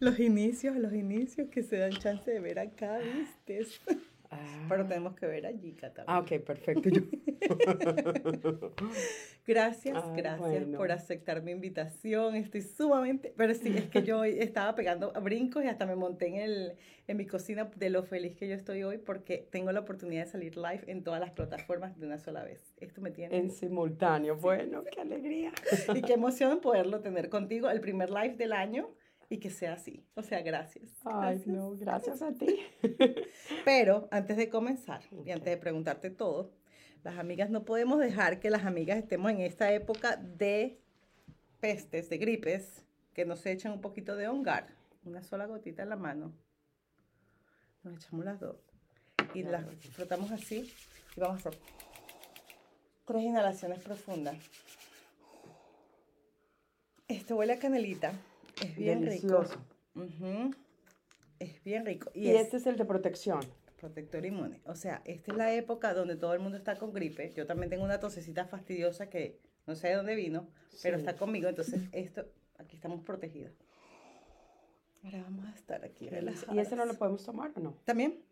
los inicios, los inicios que se dan chance de ver acá, ¿viste? Pero tenemos que ver allí, Catalina. Ah, ok, perfecto. gracias, gracias por aceptar mi invitación. Estoy sumamente, pero sí, es que yo estaba pegando brincos y hasta me monté en, el, en mi cocina de lo feliz que yo estoy hoy porque tengo la oportunidad de salir live en todas las plataformas de una sola vez. Esto me tiene... En simultáneo, bueno, qué alegría. Y qué emoción poderlo tener contigo, el primer live del año y que sea así. O sea, gracias. Ay, no, gracias a ti. Pero antes de comenzar y antes de preguntarte todo, las amigas no podemos dejar que las amigas estemos en esta época de pestes, de gripes, que nos echan un poquito de hongar, una sola gotita en la mano. Nos echamos las dos y las frotamos así y vamos a hacer tres inhalaciones profundas. Esto huele a canelita. Es bien rico. Es bien rico. Y, este es el de protección. Protector inmune. O sea, esta es la época donde todo el mundo está con gripe. Yo también tengo una tosecita fastidiosa que no sé de dónde vino, pero está conmigo. Entonces, esto, aquí estamos protegidos. Ahora vamos a estar aquí relajados. ¿Y este no lo podemos tomar o no? También.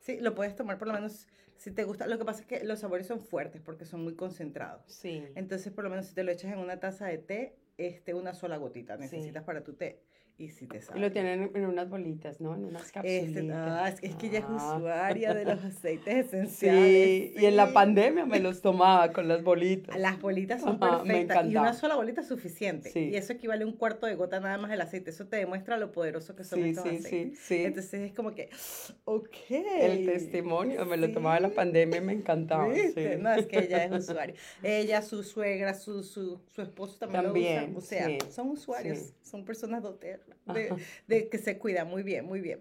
Sí, lo puedes tomar por lo menos si te gusta. Lo que pasa es que los sabores son fuertes porque son muy concentrados. Sí. Entonces, por lo menos si te lo echas en una taza de té, este, una sola gotita. Necesitas para tu té y si te Y lo tienen en unas bolitas, ¿no? En unas este, cápsulas. es, que ella es ah. usuaria de los aceites esenciales. Sí, y en la pandemia me los tomaba con las bolitas. Las bolitas son perfectas y una sola bolita es suficiente. Y eso equivale a un cuarto de gota nada más del aceite. Eso te demuestra lo poderoso que son estos aceites. Sí, sí, Entonces es como que, ok. El testimonio, me lo tomaba en la pandemia y me encantaba. No, es que ella es usuaria. ella, su suegra, su, su, su esposo también, también lo O sea, son usuarios, son personas doteras de, que se cuida. Muy bien, muy bien.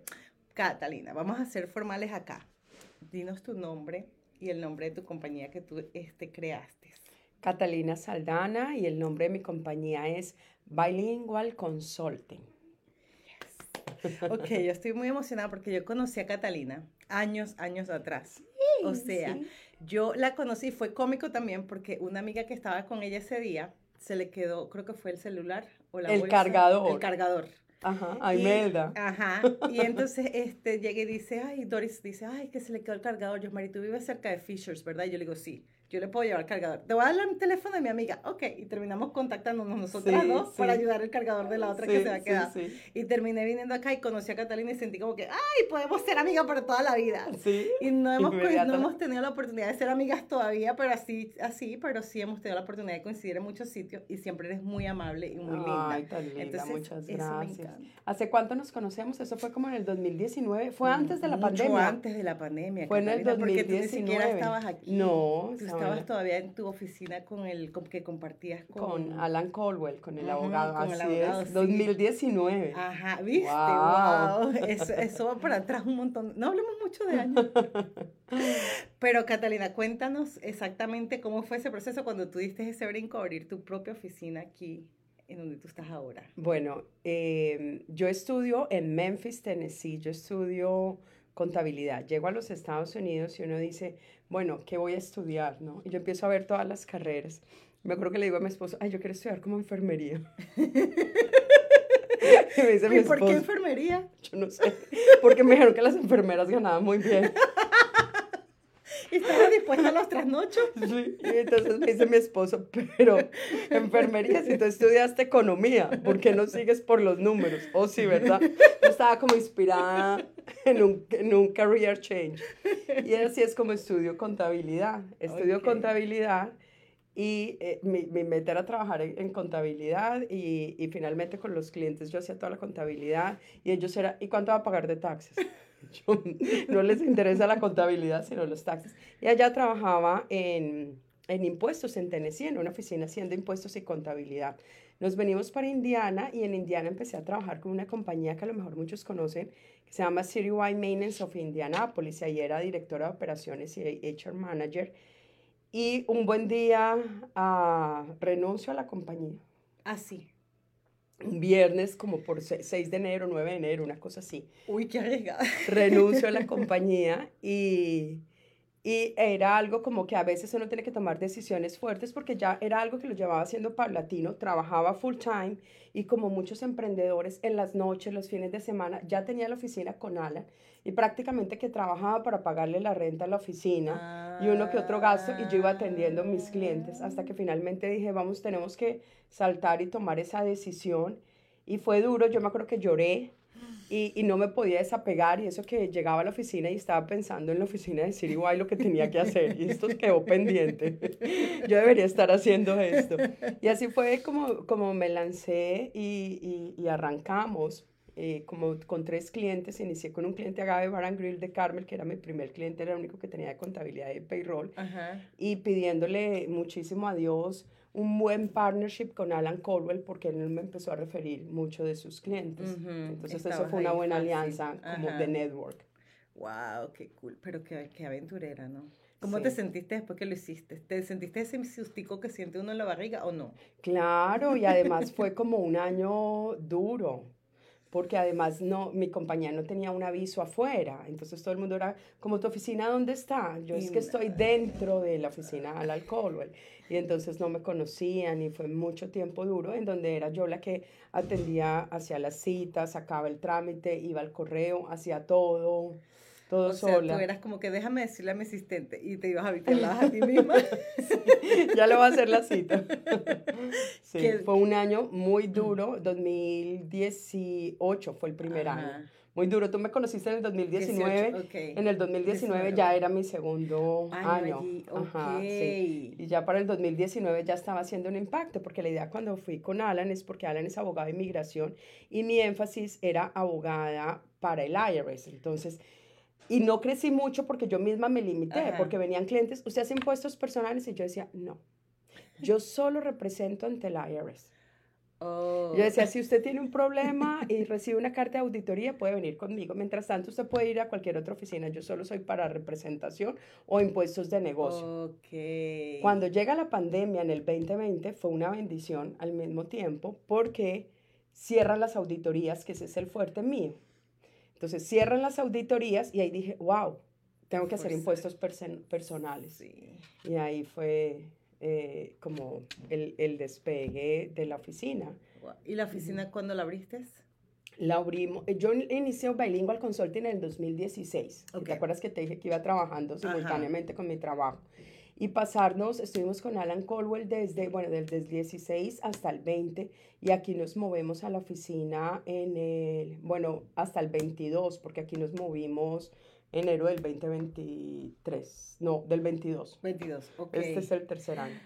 Catalina, vamos a ser formales acá. Dinos tu nombre y el nombre de tu compañía que tú este, creaste. Catalina Saldana y el nombre de mi compañía es Bilingual Consulting. Ok, yo estoy muy emocionada porque yo conocí a Catalina años, años atrás. o sea, yo la conocí, fue cómico también porque una amiga que estaba con ella ese día se le quedó, creo que fue el celular o la el cargador. El cargador. Ajá, a Imelda. Ajá, y entonces este, llega y dice, ay, Doris dice, ay, que se le quedó el cargador. Yo, Mari, tú vives cerca de Fishers, ¿verdad? Y yo le digo, sí yo le puedo llevar el cargador. Te voy a dar el teléfono de mi amiga. Ok, y terminamos contactándonos nosotras dos para ayudar el cargador de la otra que se va a quedar. Y terminé viniendo acá y conocí a Catalina y sentí como que, ay, podemos ser amigas para toda la vida. Y no hemos, no hemos tenido la oportunidad de ser amigas todavía, pero así, así, pero sí hemos tenido la oportunidad de coincidir en muchos sitios y siempre eres muy amable y muy linda. Ay, tan linda, muchas gracias. ¿Hace cuánto nos conocemos? Eso fue como en el 2019. ¿Fue antes de la Mucho pandemia? antes de la pandemia. Fue en el 2019. Porque tú ni siquiera estabas aquí. No. Estabas todavía en tu oficina con el que compartías con, Alan Colwell, con el abogado. Con Así el abogado, es, 2019. Ajá, ¿viste? Wow. Eso, eso va para atrás un montón. No hablemos mucho de años. Pero Catalina, cuéntanos exactamente cómo fue ese proceso cuando tú diste ese brinco a abrir tu propia oficina aquí en donde tú estás ahora. Bueno, em, yo estudio en Memphis, Tennessee. Yo estudio contabilidad. Llego a los Estados Unidos y uno dice, bueno, ¿qué voy a estudiar? ¿no? Y yo empiezo a ver todas las carreras. Me acuerdo que le digo a mi esposo, ay, yo quiero estudiar como enfermería. y por qué enfermería? Yo no sé, porque me dijeron que las enfermeras ganaban muy bien. ¿Y estabas dispuesta a los trasnochos? Sí, y entonces me dice mi esposo, pero enfermería, si tú estudiaste economía, ¿por qué no sigues por los números? Oh, sí, ¿verdad? Yo estaba como inspirada en un, en un career change. Y así es como estudio contabilidad. Estudio contabilidad y eh, mi, mi, meta era trabajar en, contabilidad y, y, finalmente con los clientes yo hacía toda la contabilidad y ellos era, ¿y cuánto va a pagar de taxes? No les interesa la contabilidad, sino los taxes. Y allá trabajaba en, en impuestos en Tennessee, en una oficina haciendo impuestos y contabilidad. Nos venimos para Indiana y en Indiana empecé a trabajar con una compañía que a lo mejor muchos conocen, que se llama Citywide Maintenance of Indianapolis. Y ahí era directora de operaciones y HR manager. Y un buen día uh, renuncio a la compañía. Así. Un viernes como por 6 de enero, 9 de enero, una cosa así. Uy, qué arriesgada. Renuncio a la compañía y, Y era algo como que a veces uno tiene que tomar decisiones fuertes porque ya era algo que lo llevaba haciendo paulatino, trabajaba full time y como muchos emprendedores en las noches, los fines de semana, ya tenía la oficina con Alan y prácticamente que trabajaba para pagarle la renta a la oficina y uno que otro gasto y yo iba atendiendo a mis clientes hasta que finalmente dije, vamos, tenemos que saltar y tomar esa decisión y fue duro, yo me acuerdo que lloré y, y, no me podía desapegar y eso que llegaba a la oficina y estaba pensando en la oficina de City lo que tenía que hacer y esto quedó pendiente. Yo debería estar haciendo esto. Y así fue como, como me lancé y, y, y arrancamos. Eh, como con tres clientes, inicié con un cliente Agave Bar and Grill de Carmel, que era mi primer cliente, era el único que tenía de contabilidad y payroll, y pidiéndole muchísimo a Dios un buen partnership con Alan Colwell porque él me empezó a referir mucho de sus clientes. Entonces eso fue una buena alianza como de network. Wow, qué cool, pero qué, qué aventurera, ¿no? ¿Cómo te sentiste después que lo hiciste? ¿Te sentiste ese sustico que siente uno en la barriga o no? Claro, y además fue como un año duro, porque además no, mi compañía no tenía un aviso afuera, entonces todo el mundo era, como tu oficina, ¿dónde está? Yo es que estoy dentro de la oficina al alcohol, y entonces no me conocían y fue mucho tiempo duro en donde era yo la que atendía hacia las citas, sacaba el trámite, iba al correo, hacía todo todo o sola. Sea, tú eras como que déjame decirle a mi asistente y te ibas a vigilar a ti misma. ya le voy a hacer la cita. sí, fue un año muy duro, 2018 fue el primer año. Muy duro. Tú me conociste en el 2019. En el 2019 ya era mi segundo año. Ajá, sí. Y ya para el 2019 ya estaba haciendo un impacto, porque la idea cuando fui con Alan es porque Alan es abogado de inmigración y mi énfasis era abogada para el IRS. Entonces, y no crecí mucho porque yo misma me limité, porque venían clientes, usted hace impuestos personales y yo decía, no, yo solo represento ante el IRS. Oh. Yo decía, si usted tiene un problema y recibe una carta de auditoría, puede venir conmigo. Mientras tanto, usted puede ir a cualquier otra oficina. Yo solo soy para representación o impuestos de negocio. Okay. Cuando llega la pandemia en el 2020, fue una bendición al mismo tiempo porque cierran las auditorías, que ese es el fuerte mío. Entonces cierran las auditorías y ahí dije, wow, tengo que hacer impuestos personales. Y ahí fue eh, como el, el, despegue de la oficina. ¿Y la oficina cuándo la abriste? La abrimos. Eh, yo inicié Bilingual Consulting en el 2016. ¿Te acuerdas que te dije que iba trabajando simultáneamente con mi trabajo? Y pasarnos, estuvimos con Alan Colwell desde, bueno, desde el 16 hasta el 20 y aquí nos movemos a la oficina en el, bueno, hasta el 22 porque aquí nos movimos enero del 2023, no, del 22. 22, ok. Este es el tercer año.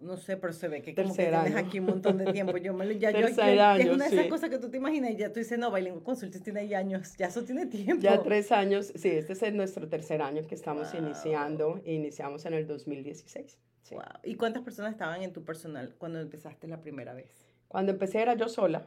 No sé, pero se ve que como que tienes aquí un montón de tiempo. Yo me ya yo, año, es una de esas cosas que tú te imaginas y ya tú dices, no, Bailing Consulting tiene años, ya eso tiene tiempo. Ya tres años, sí, este es nuestro tercer año que estamos iniciando, iniciamos en el 2016. Wow. ¿Y cuántas personas estaban en tu personal cuando empezaste la primera vez? Cuando empecé era yo sola.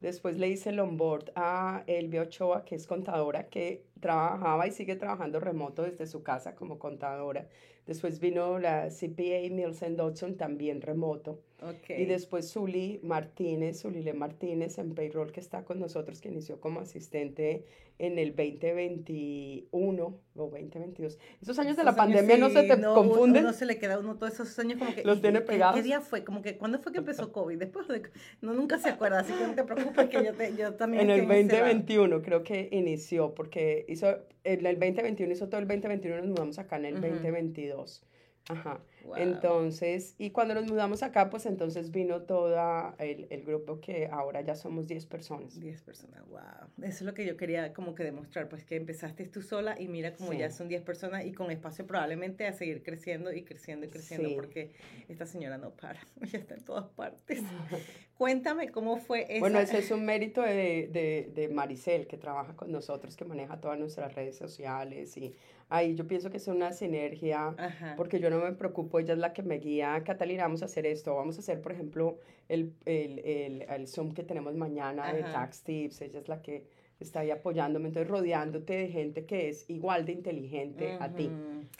Después le hice el onboard a Elvia Ochoa, que es contadora, que trabajaba y sigue trabajando remoto desde su casa como contadora. Después vino la CPA Nielsen Dodson, también remoto. Y después Zuli Martínez, Zulile Martínez en payroll que está con nosotros, que inició como asistente en el 2021 o 2022. Esos años de la pandemia no se te confunden. No se le queda uno todos esos años como que... Los tiene pegados. ¿Qué día fue? Como que, ¿cuándo fue que empezó COVID? Después de... No, nunca se acuerda, así que no te preocupes que yo, te, yo también... En el 2021 creo que inició, porque hizo, en el 2021 hizo todo el 2021 nos mudamos acá en el 2022. Ajá. Entonces, y cuando nos mudamos acá, pues entonces vino todo el, el, grupo que ahora ya somos 10 personas. 10 personas, wow. Eso es lo que yo quería como que demostrar, pues que empezaste tú sola y mira como ya son 10 personas y con espacio probablemente a seguir creciendo y creciendo y creciendo porque esta señora no para, ya está en todas partes. Cuéntame cómo fue eso. Bueno, ese es un mérito de, de, de Maricel, que trabaja con nosotros, que maneja todas nuestras redes sociales y ahí yo pienso que es una sinergia, porque yo no me preocupo, ella es la que me guía, Catalina, vamos a hacer esto, vamos a hacer, por ejemplo, el, el, el, el Zoom que tenemos mañana de Tax Tips, ella es la que está ahí apoyándome, entonces rodeándote de gente que es igual de inteligente a ti.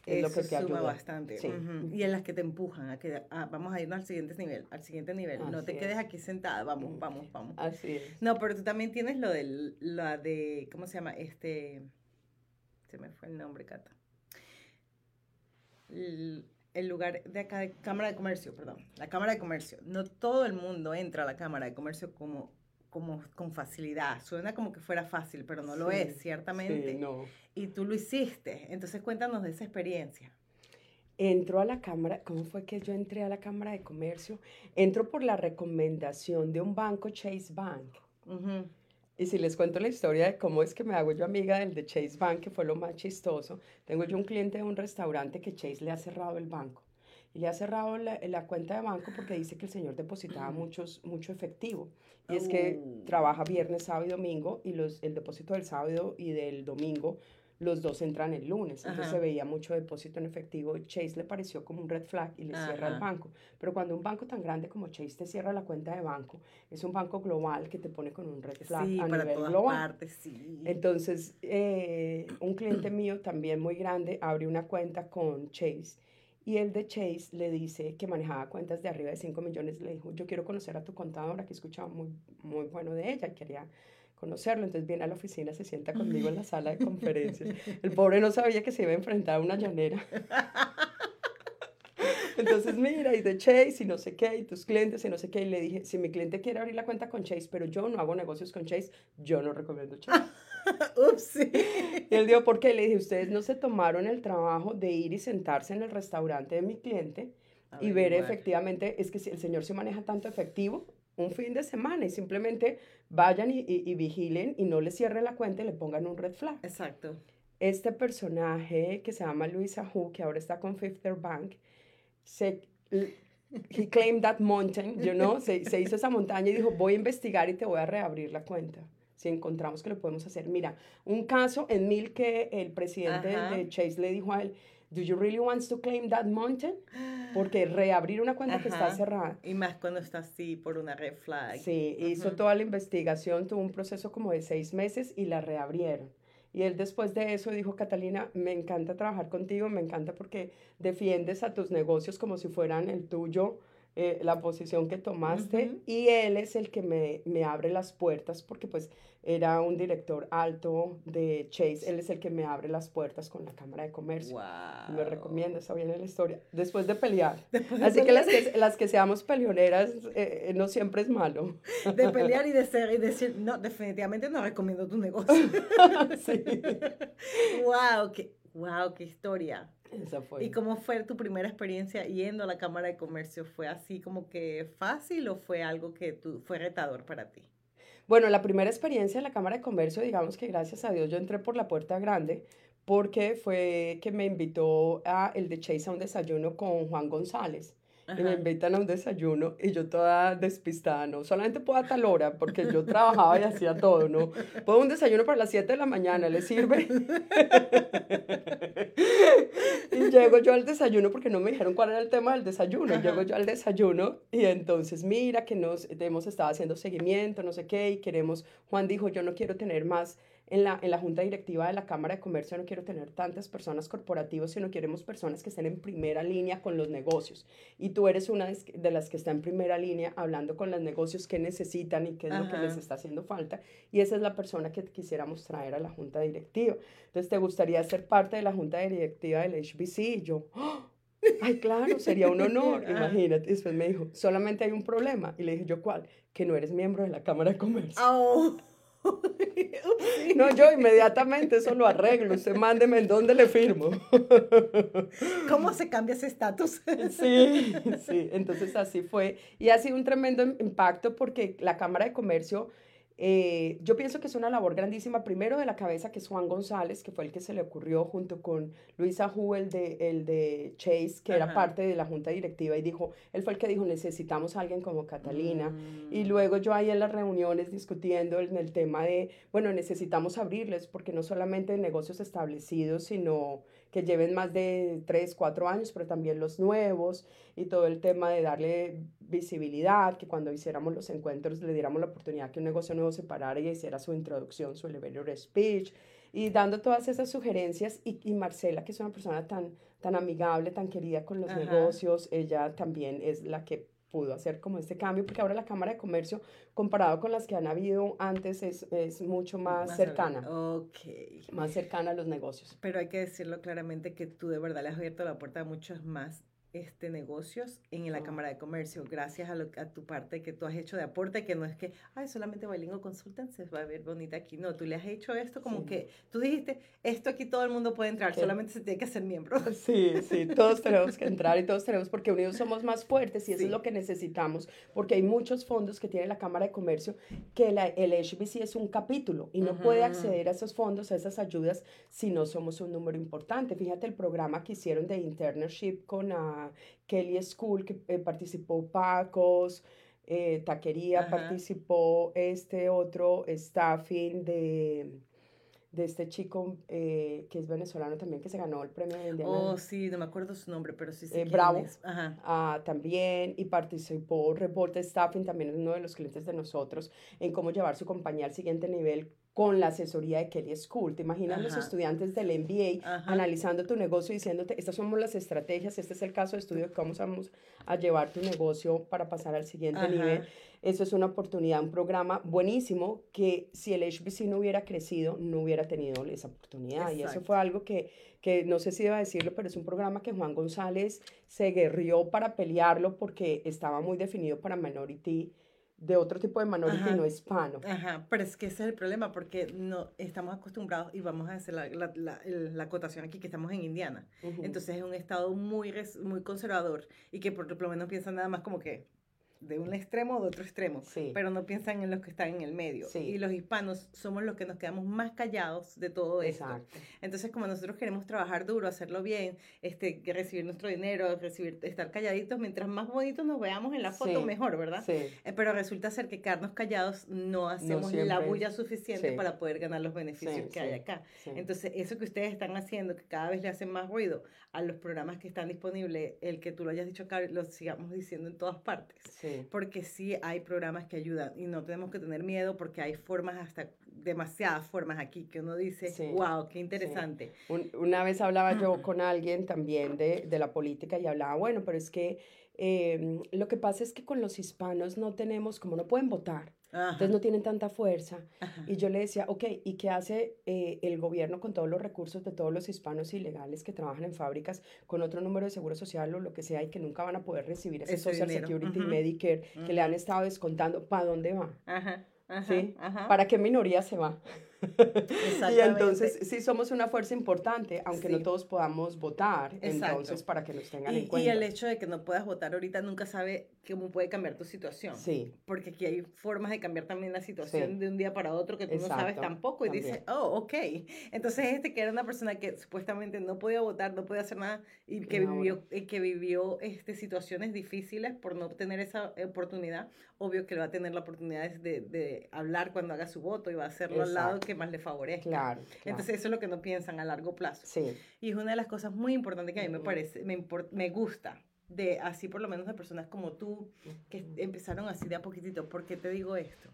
Es lo que te ayuda. bastante. Y en las que te empujan a que ah, vamos a irnos al siguiente nivel, al siguiente nivel. no te quedes aquí sentada, vamos, vamos, vamos. Así es. No, pero tú también tienes lo de, la de, ¿cómo se llama? Este se me fue el nombre, Cata. El lugar de acá de Cámara de Comercio, perdón, la Cámara de Comercio. No todo el mundo entra a la Cámara de Comercio como, como con facilidad. Suena como que fuera fácil, pero no lo es, ciertamente. Sí, no. Y tú lo hiciste. Entonces cuéntanos de esa experiencia. Entro a la Cámara, ¿cómo fue que yo entré a la Cámara de Comercio? Entro por la recomendación de un banco, Chase Bank. Y si les cuento la historia de cómo es que me hago yo amiga del de Chase Bank, que fue lo más chistoso, tengo yo un cliente de un restaurante que Chase le ha cerrado el banco. Y le ha cerrado la, la cuenta de banco porque dice que el señor depositaba muchos, mucho efectivo. Y es que Oh. trabaja viernes, sábado y domingo y los, el depósito del sábado y del domingo los dos entran el lunes. Entonces Ajá. se veía mucho depósito en efectivo. Chase le pareció como un red flag y le cierra el banco. Pero cuando un banco tan grande como Chase te cierra la cuenta de banco, es un banco global que te pone con un red flag Sí, a para nivel todas global. partes, sí. Entonces, eh, un cliente mío también muy grande abre una cuenta con Chase y el de Chase le dice que manejaba cuentas de arriba de 5 millones. Le dijo, yo quiero conocer a tu contadora, que escuchaba muy, muy bueno de ella y quería conocerlo. Entonces viene a la oficina, se sienta conmigo en la sala de conferencias. El pobre no sabía que se iba a enfrentar a una llanera. Entonces, mira, y de Chase y no sé qué, y tus clientes y no sé qué. Y le dije, si mi cliente quiere abrir la cuenta con Chase, pero yo no hago negocios con Chase, yo no recomiendo Chase. Ups. Y él dijo, ¿por qué? Le dije, ustedes no se tomaron el trabajo de ir y sentarse en el restaurante de mi cliente y ver Averiguar. efectivamente, es que si el señor se maneja tanto efectivo, un fin de semana y simplemente vayan y, y- y vigilen y no le cierren la cuenta y le pongan un red flag. Exacto. Este personaje que se llama Luisa Hu, que ahora está con Fifth Third Bank, se... He claimed that mountain, you know, se, se hizo esa montaña y dijo, voy a investigar y te voy a reabrir la cuenta. Si encontramos que lo podemos hacer. Mira, un caso en mil que el presidente Ajá. de Chase le dijo a él, do you really want to claim that mountain? Porque reabrir una cuenta que está Ajá. cerrada. Y más cuando está así por una red flag. Sí, hizo Ujú. toda la investigación, tuvo un proceso como de seis meses y la reabrieron. Y él después de eso dijo, Catalina, me encanta trabajar contigo, me encanta porque defiendes a tus negocios como si fueran el tuyo, eh, la posición que tomaste. Y él es el que me, me abre las puertas porque pues era un director alto de Chase, él es el que me abre las puertas con la Cámara de Comercio. Wow. Me recomienda, está bien en la historia. Después de pelear. Después de Así que las, que las que seamos peleoneras eh, no siempre es malo. de pelear y de ser y decir, no, definitivamente no recomiendo tu negocio. Sí. wow, qué, wow, qué historia. Esa fue. ¿Y cómo fue tu primera experiencia yendo a la Cámara de Comercio? ¿Fue así como que fácil o fue algo que tú, fue retador para ti? Bueno, la primera experiencia en la Cámara de Comercio, digamos que gracias a Dios yo entré por la puerta grande porque fue que me invitó a el de Chase a un desayuno con Juan González. Y me Ajá. invitan a un desayuno y yo toda despistada, ¿no? Solamente puedo a tal hora porque yo trabajaba y hacía todo, ¿no? Puedo un desayuno para las 7 de la mañana, ¿le sirve? y llego yo al desayuno porque no me dijeron cuál era el tema del desayuno. Ajá. Llego yo al desayuno y entonces mira que nos hemos estado haciendo seguimiento, no sé qué, y queremos, Juan dijo, yo no quiero tener más en la, en la junta directiva de la Cámara de Comercio, no quiero tener tantas personas corporativas, sino queremos personas que estén en primera línea con los negocios. Y tú eres una de las que está en primera línea hablando con los negocios que necesitan y qué es lo que Ajá. les está haciendo falta. Y esa es la persona que quisiéramos traer a la junta directiva. Entonces, ¿te gustaría ser parte de la junta directiva del HBC? Y yo, ¡oh! ay, claro, sería un honor, Ajá. imagínate. Y después me dijo, solamente hay un problema. Y le dije, ¿yo cuál? Que no eres miembro de la Cámara de Comercio. Oh. No, yo inmediatamente eso lo arreglo. Usted mándeme en dónde le firmo. ¿Cómo se cambia ese estatus? Sí, sí, entonces así fue. Y ha sido un tremendo im- impacto porque la Cámara de Comercio, eh, yo pienso que es una labor grandísima, primero de la cabeza, que es Juan González, que fue el que se le ocurrió junto con Luisa Hu, el de, el de Chase, que era parte de la junta directiva, y dijo, él fue el que dijo, necesitamos a alguien como Catalina. Mm. Y luego yo ahí en las reuniones discutiendo en el tema de, bueno, necesitamos abrirles porque no solamente negocios establecidos, sino que lleven más de 3, 4 años, pero también los nuevos y todo el tema de darle visibilidad, que cuando hiciéramos los encuentros le diéramos la oportunidad que un negocio nuevo se parara y hiciera su introducción, su elevator speech, y dando todas esas sugerencias. Y, y Marcela, que es una persona tan, tan amigable, tan querida con los Ajá. negocios, ella también es la que pudo hacer como este cambio, porque ahora la Cámara de Comercio, comparado con las que han habido antes, es, es mucho más, Más cercana, Ok. más cercana a los negocios. Pero hay que decirlo claramente que tú de verdad le has abierto la puerta a muchos más este, negocios en la. Cámara de Comercio, gracias a, lo, a tu parte que tú has hecho de aporte, que no es que, ay, solamente Bailingo Consultant se va a ver bonita aquí. No, tú le has hecho esto como Sí. que, tú dijiste, esto aquí todo el mundo puede entrar, Sí. solamente se tiene que hacer miembro. Sí, sí, todos tenemos que entrar y todos tenemos, porque unidos somos más fuertes y eso Sí. es lo que necesitamos, porque hay muchos fondos que tiene la Cámara de Comercio que la, el HBC es un capítulo y no puede Ujú. acceder a esos fondos, a esas ayudas, si no somos un número importante. Fíjate el programa que hicieron de internship con Kelly School, que eh, participó Pacos, eh, Taquería, Ajá. participó este otro staffing de de este chico eh, que es venezolano también, que se ganó el premio de Indiana. Oh, sí, no me acuerdo su nombre, pero sí sé Eh, Bravo. es. Ajá. Ah, también y participó Revolta Staffing, también es uno de los clientes de nosotros, en cómo llevar su compañía al siguiente nivel con la asesoría de Kelly School. ¿Te imaginas los estudiantes del MBA Ajá. analizando tu negocio y diciéndote, estas somos las estrategias, este es el caso de estudio que vamos a, vamos a llevar tu negocio para pasar al siguiente Ajá. nivel? Eso es una oportunidad, un programa buenísimo que si el HBC no hubiera crecido, no hubiera tenido esa oportunidad. Y eso fue algo que, que no sé si iba a decirlo, pero es un programa que Juan González se guerrió para pelearlo porque estaba muy definido para minority, de otro tipo de minority Ajá. no hispano. Ajá, pero es que ese es el problema, porque no estamos acostumbrados y vamos a hacer la, la, la, la acotación aquí que estamos en Indiana. Entonces es un estado muy, muy conservador y que por lo menos piensan nada más como que de un extremo o de otro extremo, Sí. pero no piensan en los que están en el medio. Sí. Y los hispanos somos los que nos quedamos más callados de todo esto. Exacto. Entonces, como nosotros queremos trabajar duro, hacerlo bien, este, recibir nuestro dinero, recibir, estar calladitos, mientras más bonitos nos veamos en la foto, Sí. mejor, ¿verdad? Sí. Eh, Pero resulta ser que quedarnos callados no hacemos la bulla suficiente para poder ganar los beneficios que hay acá. sí. Entonces, eso que ustedes están haciendo, que cada vez le hacen más ruido a los programas que están disponibles, el que tú lo hayas dicho acá, lo sigamos diciendo en todas partes. Sí. Porque sí hay programas que ayudan y no tenemos que tener miedo porque hay formas, hasta demasiadas formas aquí, que uno dice, Sí, wow, qué interesante. Un- una vez hablaba yo con alguien también de, de la política y hablaba, bueno, pero es que em, lo que pasa es que con los hispanos no tenemos, como no pueden votar, Ajá, entonces no tienen tanta fuerza. ajá. Y yo le decía, ok, ¿y qué hace eh, el gobierno con todos los recursos de todos los hispanos ilegales que trabajan en fábricas con otro número de seguro social o lo que sea y que nunca van a poder recibir ese, Ese Social dinero, Security y Medicare que le han estado descontando? ¿Para dónde va? Ajá, ¿Sí? ¿Para qué minoría se va? Y entonces sí somos una fuerza importante, aunque no Sí. todos podamos votar, Exacto. entonces para que nos tengan Y, en y cuenta. el hecho de que no puedas votar ahorita nunca sabe cómo puede cambiar tu situación. Sí, Porque aquí hay formas de cambiar también la situación Sí. de un día para otro que tú no sabes Exacto, tampoco. Y también. dices, oh, ok. Entonces este que era una persona que supuestamente no podía votar, no podía hacer nada y que Y ahora- vivió, y que vivió este, situaciones difíciles por no obtener esa oportunidad, obvio que va a tener la oportunidad de, de hablar cuando haga su voto y va a hacerlo al lado Exacto. Que más le favorezca. claro. claro. Entonces eso es lo que no piensan a largo plazo. sí, Y es una de las cosas muy importantes que a mí me Ujú. parece, me, impor- me gusta, de así por lo menos de personas como tú, que empezaron así de a poquitito. ¿Por qué te digo esto?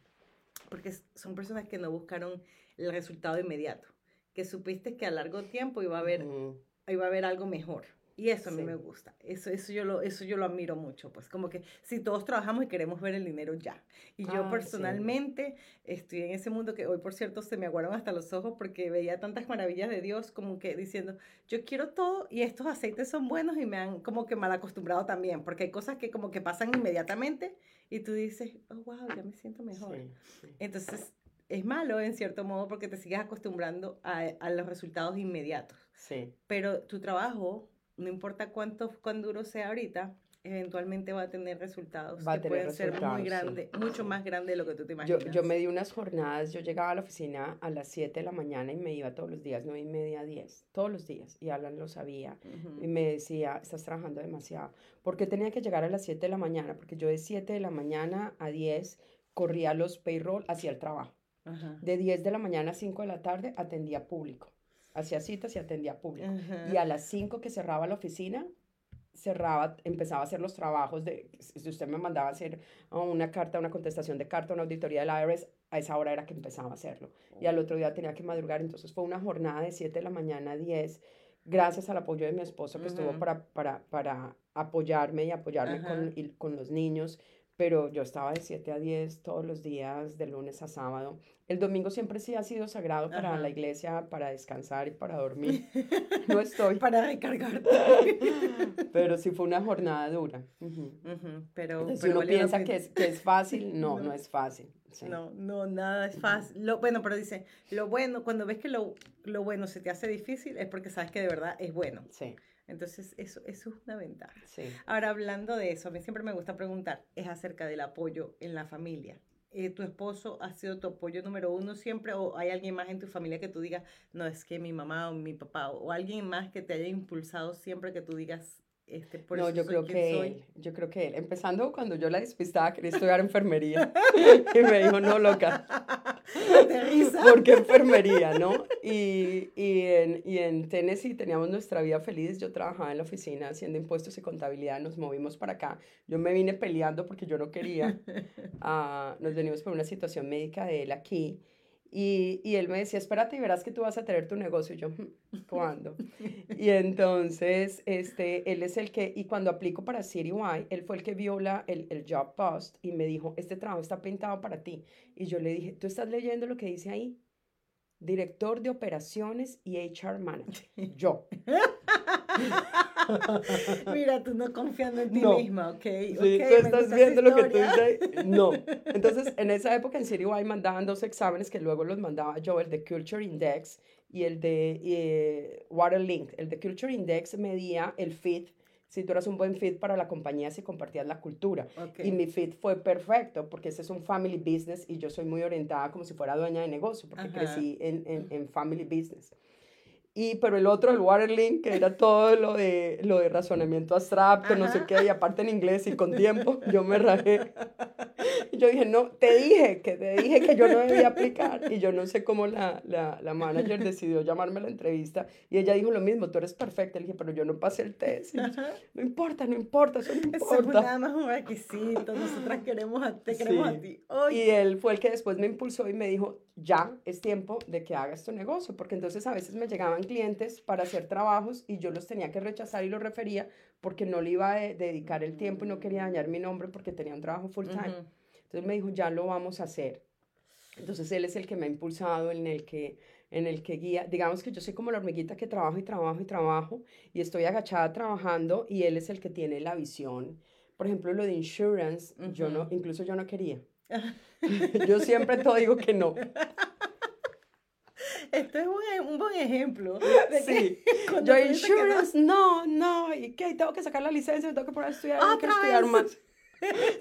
Porque son personas que no buscaron el resultado inmediato, que supiste que a largo tiempo iba a haber, Ujú. iba a haber algo mejor. Y eso a mí Sí. me gusta. Eso, eso, yo lo, eso yo lo admiro mucho. Pues como que si todos trabajamos y queremos ver el dinero ya. Y yo sí. personalmente estoy en ese mundo que hoy, por cierto, se me aguaron hasta los ojos porque veía tantas maravillas de Dios como que diciendo, yo quiero todo y estos aceites son buenos y me han como que mal acostumbrado también. Porque hay cosas que como que pasan inmediatamente y tú dices, oh, wow, ya me siento mejor. Sí. Entonces es malo en cierto modo porque te sigues acostumbrando a, a los resultados inmediatos Sí, pero tu trabajo, no importa cuánto, cuán duro sea ahorita, eventualmente va a tener resultados Va a que tener pueden ser resultados, muy sí. grandes, mucho más grandes de lo que tú te Yo, imaginas. yo me di unas jornadas, yo llegaba a la oficina a las 7 de la mañana y me iba todos los días, 9 y media, 10, todos los días, y Alan lo sabía. Y me decía, estás trabajando demasiado. ¿Por qué tenía que llegar a las 7 de la mañana? Porque yo de 7 de la mañana a 10 corría los payroll hacia el trabajo. De 10 de la mañana a 5 de la tarde atendía público. Hacía citas y atendía público. Ajá. Y a las 5 que cerraba la oficina, cerraba, empezaba a hacer los trabajos de, si usted me mandaba a hacer oh, una carta, una contestación de carta, una auditoría del IRS, a esa hora era que empezaba a hacerlo. Y al otro día tenía que madrugar, entonces fue una jornada de 7 de la mañana a 10 gracias al apoyo de mi esposo que estuvo para, para, para apoyarme y apoyarme con, y con los niños, pero yo estaba de 7 a 10 todos los días, de lunes a sábado. El domingo siempre sí ha sido sagrado para Ajá. la iglesia, para descansar y para dormir. No estoy, Para recargarte. pero sí fue una jornada dura. Pero, Entonces, si pero uno piensa que es, que es fácil, no, No. no es fácil. sí. No, no, nada es fácil. Lo, bueno, pero dice, lo bueno, cuando ves que lo, lo bueno se te hace difícil, es porque sabes que de verdad es bueno. Sí, Entonces, eso, eso es una ventaja. sí. Ahora, hablando de eso, a mí siempre me gusta preguntar, es acerca del apoyo en la familia. Eh, ¿Tu esposo ha sido tu apoyo número uno siempre o hay alguien más en tu familia que tú digas, no, es que mi mamá o mi papá o, o alguien más que te haya impulsado siempre que tú digas, este, por no, eso yo creo que soy"? él, yo creo que él. Empezando cuando yo la despistaba, quería estudiar enfermería. Y me dijo, no, loca, Aterriza. ¿por qué enfermería, no? Y, y, en, y en Tennessee teníamos nuestra vida feliz. Yo trabajaba en la oficina haciendo impuestos y contabilidad. Nos movimos para acá. Yo me vine peleando porque yo no quería. Ah, nos venimos por una situación médica de él aquí. Y, y él me decía, espérate y verás que tú vas a tener tu negocio. Y yo, "Hmm, ¿cuándo? Y entonces, este, él es el que, y cuando aplico para CityY, él fue el que vio la, el, el job post y me dijo, este trabajo está pintado para ti. Y yo le dije, ¿tú estás leyendo lo que dice ahí? Director de operaciones y HR manager. Yo. Mira, tú no confiando en ti No. misma, ¿ok? Sí, tú estás viendo lo que tú dices. No. Entonces, en esa época en CityY mandaban dos exámenes que luego los mandaba yo, el de Culture Index y el de eh, Waterlink. El de Culture Index medía el fit, si tú eras un buen fit para la compañía, si compartías la cultura. Ok. Y mi fit fue perfecto, porque ese es un family business y yo soy muy orientada como si fuera dueña de negocio, porque Ajá. crecí en, en, en family business. Y, pero el otro, el Waterlink, que era todo lo de, lo de razonamiento abstracto, no sé Ajá. qué, y aparte en inglés y con tiempo, yo me rajé. Yo dije, no, te dije, que te dije que yo no debía aplicar. Y yo no sé cómo la, la, la manager decidió llamarme a la entrevista. Y ella dijo lo mismo, tú eres perfecta. Le dije, pero yo no pasé el test. Yo, no importa, no importa, eso no Eso es importa. nada más un requisito. Nosotras queremos a, te queremos Sí. a ti. Ay, Y él fue el que después me impulsó y me dijo, ya es tiempo de que hagas tu negocio, porque entonces a veces me llegaban clientes para hacer trabajos y yo los tenía que rechazar y los refería porque no le iba a de- dedicar el tiempo y no quería dañar mi nombre porque tenía un trabajo full time. Ujú. Entonces me dijo, ya lo vamos a hacer. Entonces él es el que me ha impulsado, en el que, en el que guía. Digamos que yo soy como la hormiguita que trabajo y trabajo y trabajo y estoy agachada trabajando y él es el que tiene la visión. Por ejemplo, lo de insurance, yo no, incluso yo no quería. Yo siempre todo digo que no. Esto es un, un buen ejemplo. de que Sí. Yo que insurance, no, no, y qué, tengo que sacar la licencia, tengo que poner a estudiar, quiero ¡Otra estudiar más.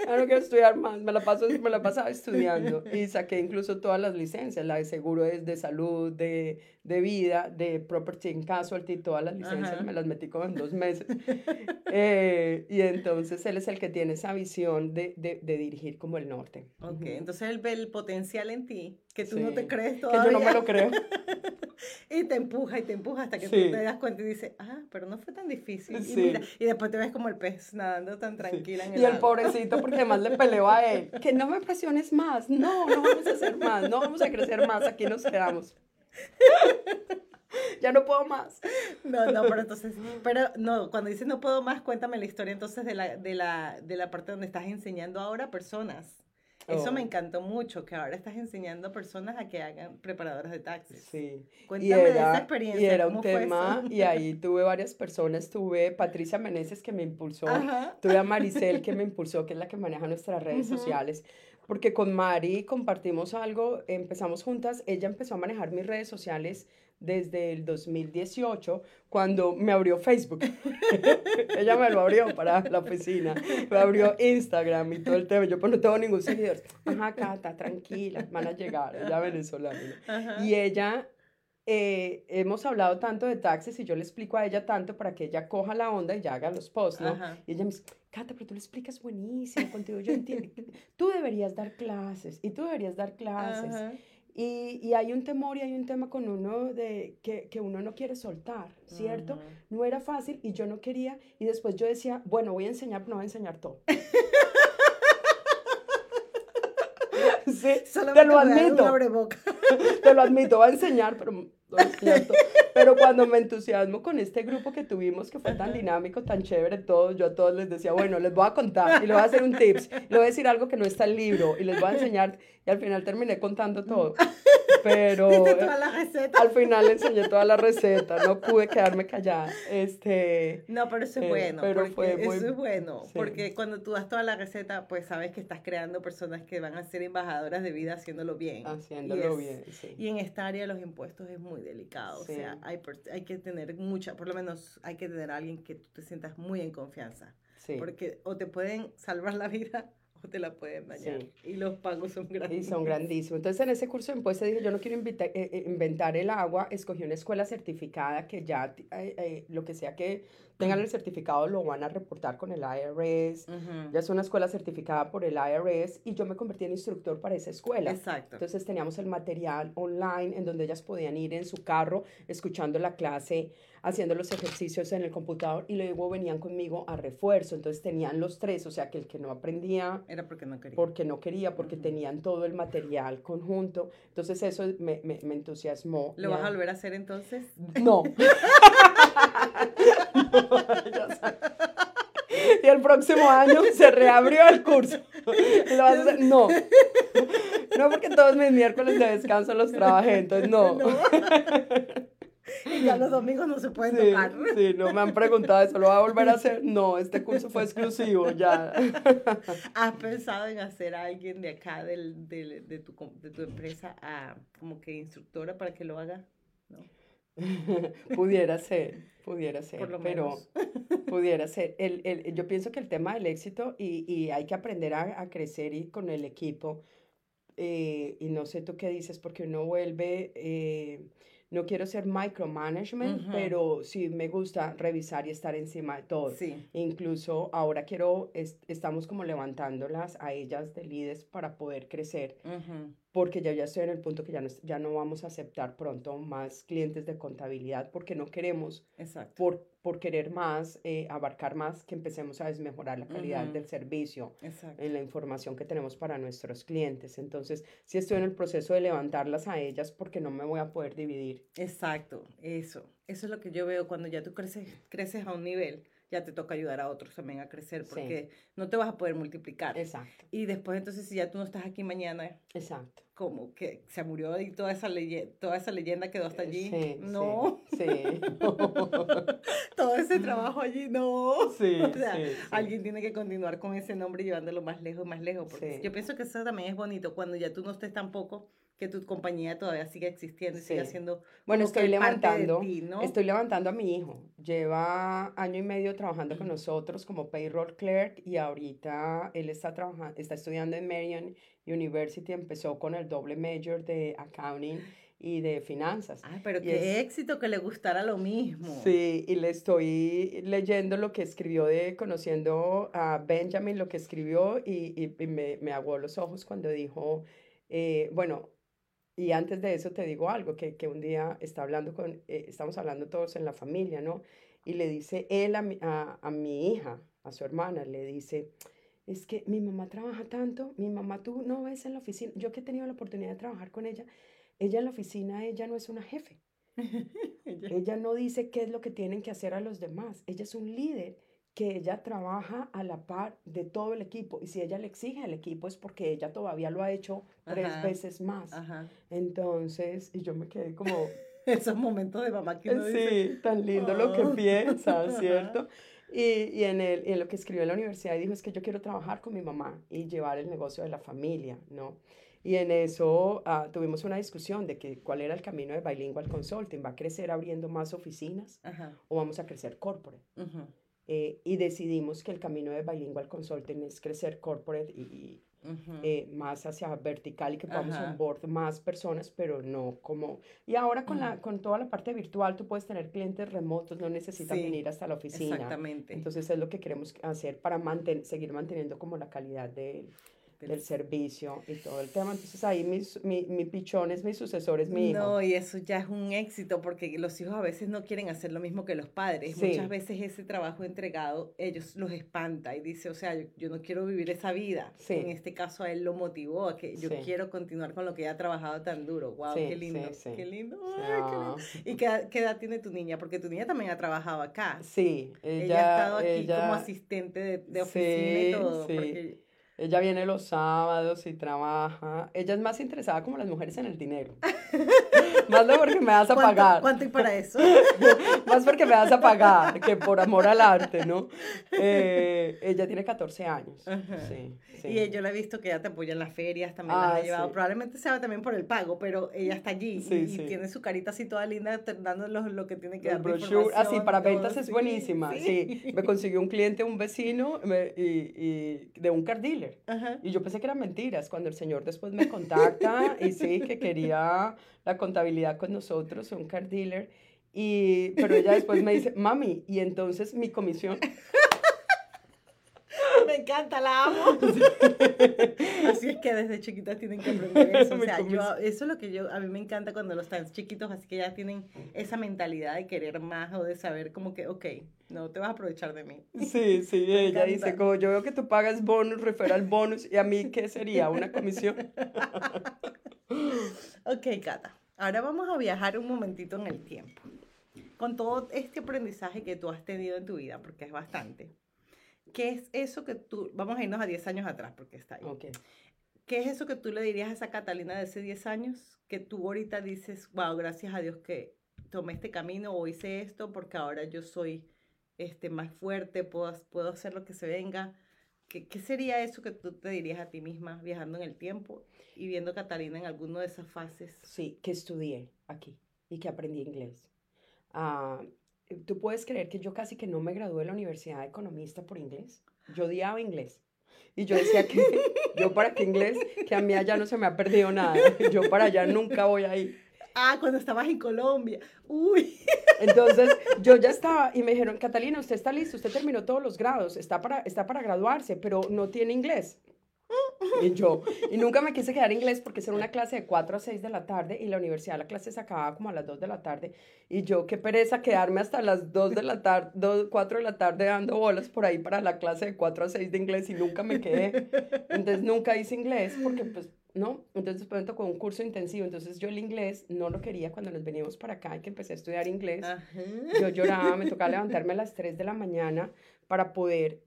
Ya no quiero estudiar más, me la, paso, me la pasaba estudiando y saqué incluso todas las licencias, la de seguro es de salud, de, de vida, de property and casualty, todas las licencias Ajá. me las metí como en dos meses. Eh, y entonces él es el que tiene esa visión de, de, de dirigir como el norte. Ok, Ujú. entonces él ve el potencial en ti, que tú no te crees Que todavía. yo no me lo creo. Y te empuja y te empuja hasta que Sí. tú te das cuenta y dices, ah, pero no fue tan difícil. Y, Sí. mira, y después te ves como el pez nadando tan tranquila en el Y el agua. pobrecito, porque además le peleó a él, que no me presiones más, no, no vamos a hacer más, no vamos a crecer más, aquí nos quedamos. ya no puedo más. No, no, pero entonces, pero no, cuando dices no puedo más, cuéntame la historia entonces de la, de la, de la parte donde estás enseñando ahora a personas. Eso me Oh. encantó mucho, que ahora estás enseñando a personas a que hagan preparadoras de taxis. Sí. Cuéntame de esa era, experiencia. y era un ¿cómo fue tema, y ahí tuve varias personas, tuve Patricia Meneses que me impulsó, Ajá. tuve a Maricel que me impulsó, que es la que maneja nuestras redes sociales, porque con Mari compartimos algo, empezamos juntas, ella empezó a manejar mis redes sociales desde el 2018, cuando me abrió Facebook. ella me lo abrió para la oficina, me abrió Instagram y todo el tema, yo pues no tengo ningún seguidor. Ajá, Cata, tranquila, van a llegar, ella venezolana. Ajá. Y ella, eh, hemos hablado tanto de taxis y yo le explico a ella tanto para que ella coja la onda y ya haga los posts, ¿no? Ajá. Y ella me dice, Cata, pero tú lo explicas buenísimo, contigo yo entiendo. Tú deberías dar clases y tú deberías dar clases. Ajá. Y, y hay un temor y hay un tema con uno de que, que uno no quiere soltar, ¿cierto? No era fácil y yo no quería. Y después yo decía, bueno, voy a enseñar, pero no voy a enseñar todo. Sí, Solamente te lo admito. Te lo admito, va a enseñar, pero no es cierto. Pero cuando me entusiasmo con este grupo que tuvimos, que fue tan dinámico, tan chévere, todos, yo a todos les decía, bueno, les voy a contar y les voy a hacer un tips, y les voy a decir algo que no está en el libro y les voy a enseñar, y al final terminé contando todo. Pero eh, toda la receta. al final enseñé toda la receta, no pude quedarme callada. Este, No, pero eso es Eh, bueno. pero porque fue muy- Eso es bueno. sí. Porque cuando tú das toda la receta, pues sabes que estás creando personas que van a ser embajadoras de vida haciéndolo bien. Y haciéndolo es- bien, sí. Y en esta área los impuestos es muy delicado. O sea, hay, hay que tener mucha, por lo menos hay que tener a alguien que tú te sientas muy en confianza. sí. Porque o te pueden salvar la vida te la pueden dañar. Sí. Y los pagos son grandes. Y son grandísimos. Entonces, en ese curso de impuestos dije, yo no quiero invita- eh, eh, inventar el agua. Escogí una escuela certificada que ya, eh, eh, lo que sea que tengan el certificado, lo van a reportar con el IRS. Ujú. Ya es una escuela certificada por el IRS y yo me convertí en instructor para esa escuela. Exacto. Entonces teníamos el material online en donde ellas podían ir en su carro escuchando la clase, haciendo los ejercicios en el computador y luego venían conmigo a refuerzo. Entonces tenían los tres, o sea que el que no aprendía Era porque no quería. porque no quería, porque Ujú. tenían todo el material conjunto. Entonces eso me, me, me entusiasmó. ¿Lo y vas a a- volver a hacer entonces? No. Y el próximo año se reabrió el curso. Lo No. No, porque todos mis miércoles de descanso los trabajé, entonces no. Y ya los domingos no se pueden Sí, tocar. sí, no me han preguntado eso, ¿lo va a volver a hacer? No, este curso fue exclusivo, ya. ¿Has pensado en hacer a alguien de acá del, de, tu, com- de tu empresa a, como que instructora para que lo haga? ¿No? pudiera ser, pudiera ser, Por lo pero menos. pudiera ser. El, el- yo pienso que el tema del éxito y, y hay que aprender a, a crecer y con el equipo. eh, y no sé tú qué dices, porque uno vuelve, eh, no quiero ser micromanagement, pero sí me gusta revisar y estar encima de todo. Sí. Incluso ahora quiero, es- estamos como levantándolas a ellas de líderes para poder crecer, porque ya, ya estoy en el punto que ya no, ya no vamos a aceptar pronto más clientes de contabilidad, porque no queremos, Exacto. por, por querer más, eh, abarcar más, que empecemos a desmejorar la calidad del servicio Exacto. en la información que tenemos para nuestros clientes. Entonces, sí estoy en el proceso de levantarlas a ellas porque no me voy a poder dividir. Exacto, eso. Eso es lo que yo veo cuando ya tú creces, creces a un nivel, ya te toca ayudar a otros también a crecer Sí. porque no te vas a poder multiplicar. Exacto, Y después entonces si ya tú no estás aquí mañana, exacto. como que se murió y toda esa, leye- toda esa leyenda quedó hasta allí. Sí, no, Sí, todo ese trabajo allí, no. sí, O sea. Alguien tiene que continuar con ese nombre y llevándolo más lejos, más lejos. Porque yo pienso que eso también es bonito cuando ya tú no estés tampoco, que tu compañía todavía siga existiendo y siga Sí. siendo. Bueno, estoy levantando, ti, ¿no? estoy levantando a mi hijo. Lleva año y medio trabajando con nosotros como payroll clerk y ahorita él está trabajando, está estudiando en Marion University, empezó con el doble major de accounting y de finanzas. Ay, pero Y qué es- éxito que le gustara lo mismo. Sí, y le estoy leyendo lo que escribió de conociendo a Benjamin, lo que escribió, y, y- y me, me aguó los ojos cuando dijo, eh, bueno, y antes de eso te digo algo, que, que un día está hablando con, eh, estamos hablando todos en la familia, ¿no? Y le dice él a mi, a, a mi hija, a su hermana, le dice, es que mi mamá trabaja tanto, mi mamá tú no ves en la oficina, yo que he tenido la oportunidad de trabajar con ella, ella en la oficina, ella no es una jefe. Ella- Ella no dice qué es lo que tienen que hacer a los demás. Ella es un líder que ella trabaja a la par de todo el equipo. Y si ella le exige al equipo es porque ella todavía lo ha hecho tres Ajá. veces más. Ajá. Entonces, y yo me quedé como, Esos momentos de mamá que uno dice. sí, tan lindo lo que "Oh". piensa. ¿cierto? Y, y en, el, y en lo que escribió en la universidad dijo es que yo quiero trabajar con mi mamá y llevar el negocio de la familia, ¿no? Y en eso ah, tuvimos una discusión de que cuál era el camino de Bilingual Consulting. ¿Va a crecer abriendo más oficinas Ajá. o vamos a crecer corporate? ujú. Eh, y decidimos que el camino de Bilingual Consulting es crecer corporate y, y, Ujú. eh, más hacia vertical y que podamos Ajá. onboard más personas, pero no como... Y ahora con, la, con toda la parte virtual tú puedes tener clientes remotos, no necesitan Sí, venir hasta la oficina. Exactamente. Entonces es lo que queremos hacer para manten- seguir manteniendo como la calidad de, del servicio y todo el tema. Entonces ahí mi, mi, mi pichón es mi sucesor, es mi hijo. No, y eso ya es un éxito porque los hijos a veces no quieren hacer lo mismo que los padres. Muchas veces ese trabajo entregado, ellos los espanta y dice, o sea, yo, no quiero vivir esa vida. En este caso a él lo motivó a que yo quiero continuar con lo que ya ha trabajado tan duro. Wow, qué lindo. Qué lindo. ¿Y qué, qué, edad tiene tu niña? Porque tu niña también ha trabajado acá. Sí, ella, ha estado aquí como asistente de, de oficina y todo. Porque ella viene los sábados y trabaja. Ella es más interesada como las mujeres en el dinero. más de porque me vas a pagar. ¿Cuánto y para eso? más porque me vas a pagar que por amor al arte, ¿no? Eh, ella tiene 14 años. Sí, sí. Y yo la he visto que ella te apoya en las ferias, también la ha ah, llevado. Probablemente sea también por el pago, pero ella está allí y, tiene su carita así toda linda dando lo, que tiene que dar. Brochure, así, ah, para ventas es buenísima. Sí. me consiguió un cliente, un vecino y, y de un car dealer. Y yo pensé que eran mentiras. Cuando el señor después me contacta y sí, que quería la contabilidad con nosotros, un car dealer. Y, pero ella después me dice, mami, y entonces mi comisión. Me encanta, la amo. Así es que desde chiquitas tienen que aprender eso. O sea, yo, eso es lo que yo, a mí me encanta cuando los tan chiquitos, así que ya tienen esa mentalidad de querer más o de saber como que, ok, no te vas a aprovechar de mí. Sí, sí, ella dice, como yo veo que tú pagas bonus, referral bonus, y a mí, ¿qué sería? ¿Una comisión? ok, Cata. Ahora vamos a viajar un momentito en el tiempo. Con todo este aprendizaje que tú has tenido en tu vida, porque es bastante ¿qué es eso que tú, vamos a irnos a 10 años atrás porque está ahí. Okay. ¿Qué es eso que tú le dirías a esa Catalina de hace 10 años que tú ahorita dices, wow, gracias a Dios que tomé este camino o hice esto porque ahora yo soy este, más fuerte, puedo, puedo hacer lo que se venga? ¿Qué, ¿Qué, sería eso que tú te dirías a ti misma viajando en el tiempo y viendo a Catalina en alguna de esas fases? Sí, que estudié aquí y que aprendí inglés. Uh, tú puedes creer que yo casi que no me gradué de la Universidad de Economista por inglés. Yo odiaba inglés. Y yo decía que yo para qué inglés, que a mí allá no se me ha perdido nada. Yo para allá nunca voy a ir. Ah, cuando estabas en Colombia. Uy. Entonces, yo ya estaba y me dijeron, Catalina, usted está listo, usted terminó todos los grados, está para, está para graduarse, pero no tiene inglés. Y yo, y nunca me quise quedar inglés porque era una clase de 4 a 6 de la tarde y la universidad, la clase se acababa como a las 2 de la tarde. Y yo, qué pereza quedarme hasta las 2 de la tarde, 4 de la tarde dando bolas por ahí para la clase de 4 a 6 de inglés y nunca me quedé. Entonces nunca hice inglés porque pues, ¿no? Entonces después me tocó un curso intensivo. Entonces yo el inglés no lo quería cuando nos veníamos para acá y que empecé a estudiar inglés. Yo lloraba, me tocaba levantarme a las 3 de la mañana para poder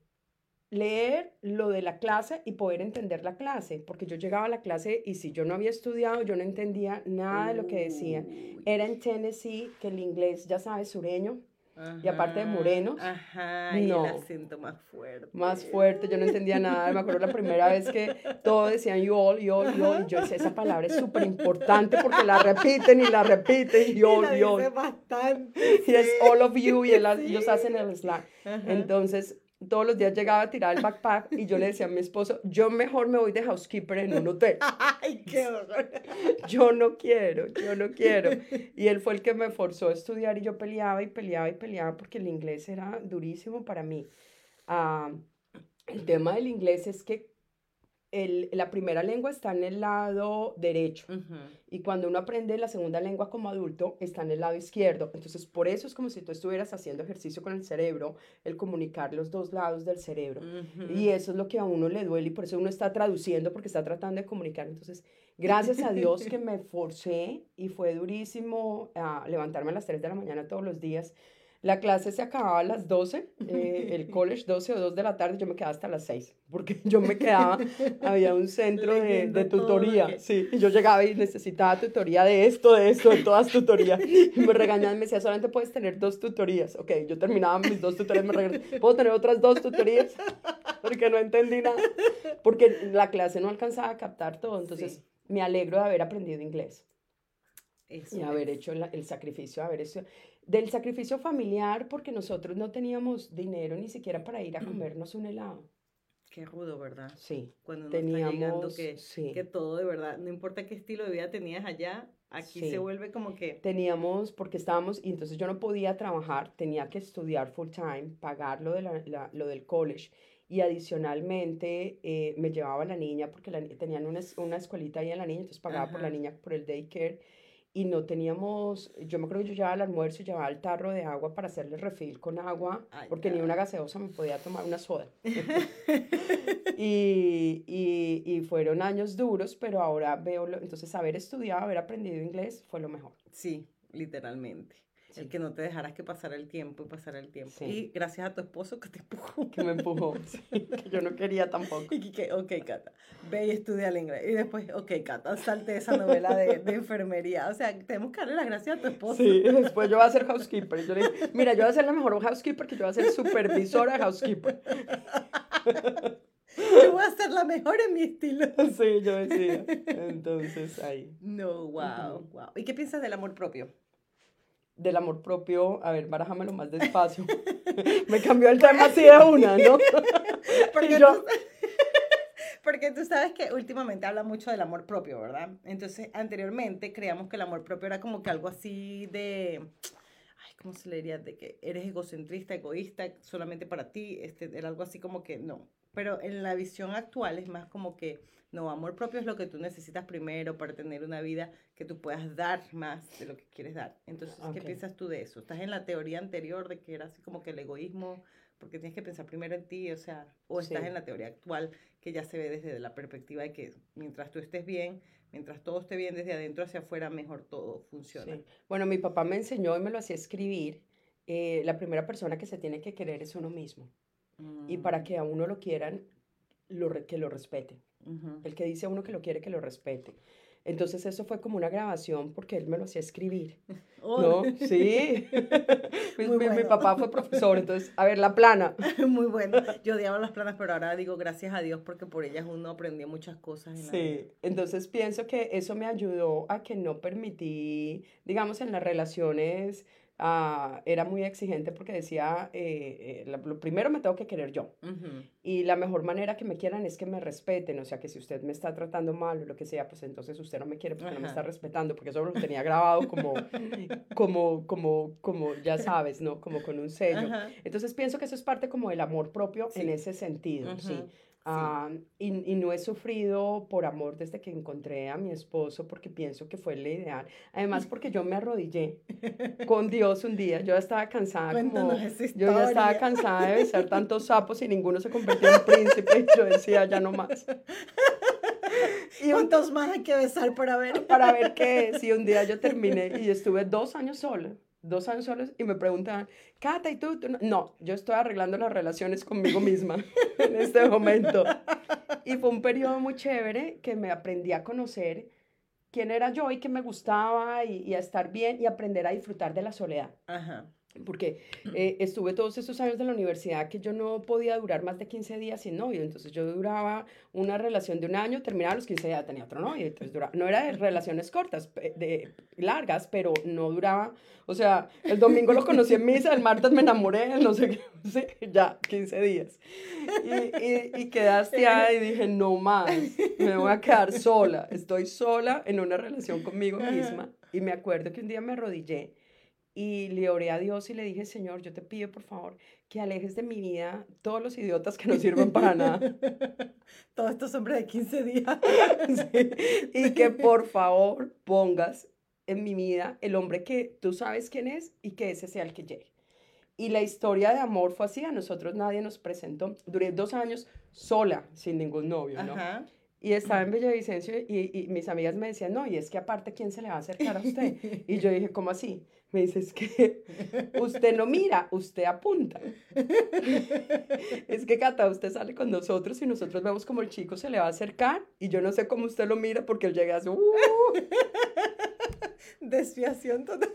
leer lo de la clase y poder entender la clase, porque yo llegaba a la clase y si yo no había estudiado, yo no entendía nada de lo que decían. Era en Tennessee, que el inglés, ya sabes, sureño, y aparte de morenos, ajá, y el acento más fuerte. Más fuerte, yo no entendía nada. Me acuerdo la primera vez que todos decían you all, you all, you all, y yo decía, esa palabra es súper importante porque la repiten y la repiten, you all, you all. bastante. Y es all of you, y ellos hacen el slack. Entonces, todos los días llegaba a tirar el backpack y yo le decía a mi esposo, yo mejor me voy de housekeeper en un hotel. ¡Ay, qué horror! Yo no quiero, yo no quiero. Y él fue el que me forzó a estudiar y yo peleaba y peleaba y peleaba porque el inglés era durísimo para mí. Ah, el tema del inglés es que el, la primera lengua está en el lado derecho y cuando uno aprende la segunda lengua como adulto está en el lado izquierdo. Entonces, por eso es como si tú estuvieras haciendo ejercicio con el cerebro, el comunicar los dos lados del cerebro. Y eso es lo que a uno le duele y por eso uno está traduciendo porque está tratando de comunicar. Entonces, gracias a Dios que me forcé y fue durísimo a ah, levantarme a las 3 de la mañana todos los días la clase se acababa a las 12, eh, el college 12 o 2 de la tarde, yo me quedaba hasta las 6, porque yo me quedaba, había un centro de, de tutoría, sí, y yo llegaba y necesitaba tutoría de esto, de esto, de todas tutorías, y me regañaban, me decía, solamente puedes tener dos tutorías, ok, yo terminaba mis dos tutorías, me regañaban, ¿puedo tener otras dos tutorías? Porque no entendí nada, porque la clase no alcanzaba a captar todo, entonces me alegro de haber aprendido inglés. y haber hecho el sacrificio, haber hecho del sacrificio familiar porque nosotros no teníamos dinero ni siquiera para ir a comernos un helado. Qué rudo, ¿verdad? Sí. Cuando teníamos, está llegando que, que todo de verdad, no importa qué estilo de vida tenías allá, aquí se vuelve como que... Teníamos, porque estábamos, y entonces yo no podía trabajar, tenía que estudiar full time, pagar lo, de la, lo del college y adicionalmente eh, me llevaba la niña porque la, tenían una, una escuelita ahí en la niña, entonces pagaba por la niña por el daycare y no teníamos, yo me acuerdo que yo llevaba el almuerzo y llevaba el tarro de agua para hacerle refil con agua, porque ni una gaseosa me podía tomar una soda. y, y, y, fueron años duros, pero ahora veo, entonces haber estudiado, haber aprendido inglés fue lo mejor. Sí, literalmente. El que no te dejaras que pasara el tiempo y pasara el tiempo. Y gracias a tu esposo que te empujó. Que me empujó, que yo no quería tampoco. Y que, ok, Cata, ve y estudia el inglés. Y después, ok, Cata, salte esa novela de, de, enfermería. O sea, tenemos que darle las gracias a tu esposo. Sí, después yo voy a ser housekeeper. Yo le dije, mira, yo voy a ser la mejor housekeeper que yo voy a ser supervisora housekeeper. Yo voy a ser la mejor en mi estilo. Sí, yo decía. Entonces, ahí. No, wow, wow. ¿Y qué piensas del amor propio? Del amor propio, a ver, barájamelo más despacio. Me cambió el tema así de una, ¿no? porque, yo... tú, porque tú sabes que últimamente habla mucho del amor propio, ¿verdad? Entonces, anteriormente creíamos que el amor propio era como que algo así de... Ay, ¿cómo se le diría? De que eres egocentrista, egoísta, solamente para ti. Este, era algo así como que no. Pero en la visión actual es más como que no, amor propio es lo que tú necesitas primero para tener una vida que tú puedas dar más de lo que quieres dar. Entonces, ¿qué piensas tú de eso? ¿Estás en la teoría anterior de que era así como que el egoísmo, porque tienes que pensar primero en ti, o sea, o estás en la teoría actual que ya se ve desde la perspectiva de que mientras tú estés bien, mientras todo esté bien desde adentro hacia afuera, mejor todo funciona. Sí. Bueno, mi papá me enseñó y me lo hacía escribir. Eh, la primera persona que se tiene que querer es uno mismo. Y para mm. que a uno lo quieran, lo, que lo respete. El que dice a uno que lo quiere, que lo respete. Entonces eso fue como una grabación porque él me lo hacía escribir. Oh. ¿No? Sí. mi, papá fue profesor, entonces, a ver, la plana. Muy bueno. Yo odiaba las planas, pero ahora digo gracias a Dios porque por ellas uno aprendió muchas cosas. sí, entonces pienso que eso me ayudó a que no permití, digamos, en las relaciones Ah, era muy exigente porque decía, eh, eh, lo primero me tengo que querer yo. Y la mejor manera que me quieran es que me respeten. O sea, que si usted me está tratando mal o lo que sea, pues entonces usted no me quiere porque no me está respetando, porque eso lo tenía grabado como, como, como, como, ya sabes, ¿no? Como con un sello. Entonces pienso que eso es parte como del amor propio en ese sentido, sí. Ah, y, y, no he sufrido por amor desde que encontré a mi esposo porque pienso que fue la ideal. Además porque yo me arrodillé con Dios un día. Yo ya estaba cansada. Como, yo ya estaba cansada de besar tantos sapos y ninguno se convirtió en príncipe. Y yo decía, ya no más. ¿Y ¿Cuántos más hay que besar para ver? Para ver qué es. Y un día yo terminé y estuve dos años sola dos años solos y me preguntaban, Cata, ¿y tú? no? yo estoy arreglando las relaciones conmigo misma en este momento. Y fue un periodo muy chévere que me aprendí a conocer quién era yo y qué me gustaba y, y a estar bien y aprender a disfrutar de la soledad. Ajá porque eh, estuve todos esos años de la universidad que yo no podía durar más de 15 días sin novio, entonces yo duraba una relación de un año, terminaba los 15 días, tenía otro novio, entonces duraba, no era de relaciones cortas, de, largas, pero no duraba, o sea, el domingo lo conocí en misa, el martes me enamoré, no sé qué, ya, 15 días, y, y, y quedaste ahí y dije, no más, me voy a quedar sola, estoy sola en una relación conmigo misma, y me acuerdo que un día me arrodillé, y le oré a Dios y le dije, Señor, yo te pido por favor que alejes de mi vida todos los idiotas que no sirven para nada. Todos estos hombres de 15 días. Y que por favor pongas en mi vida el hombre que tú sabes quién es y que ese sea el que llegue. Y la historia de amor fue así, a nosotros nadie nos presentó. Duré dos años sola, sin ningún novio, ¿no? Y estaba en Villavicencio y, y mis amigas me decían, no, y es que aparte, ¿quién se le va a acercar a usted? Y yo dije, ¿cómo así? Me dice, es que usted no mira, usted apunta. es que Cata, usted sale con nosotros y nosotros vemos como el chico se le va a acercar y yo no sé cómo usted lo mira porque él llega así, uh". Desviación total.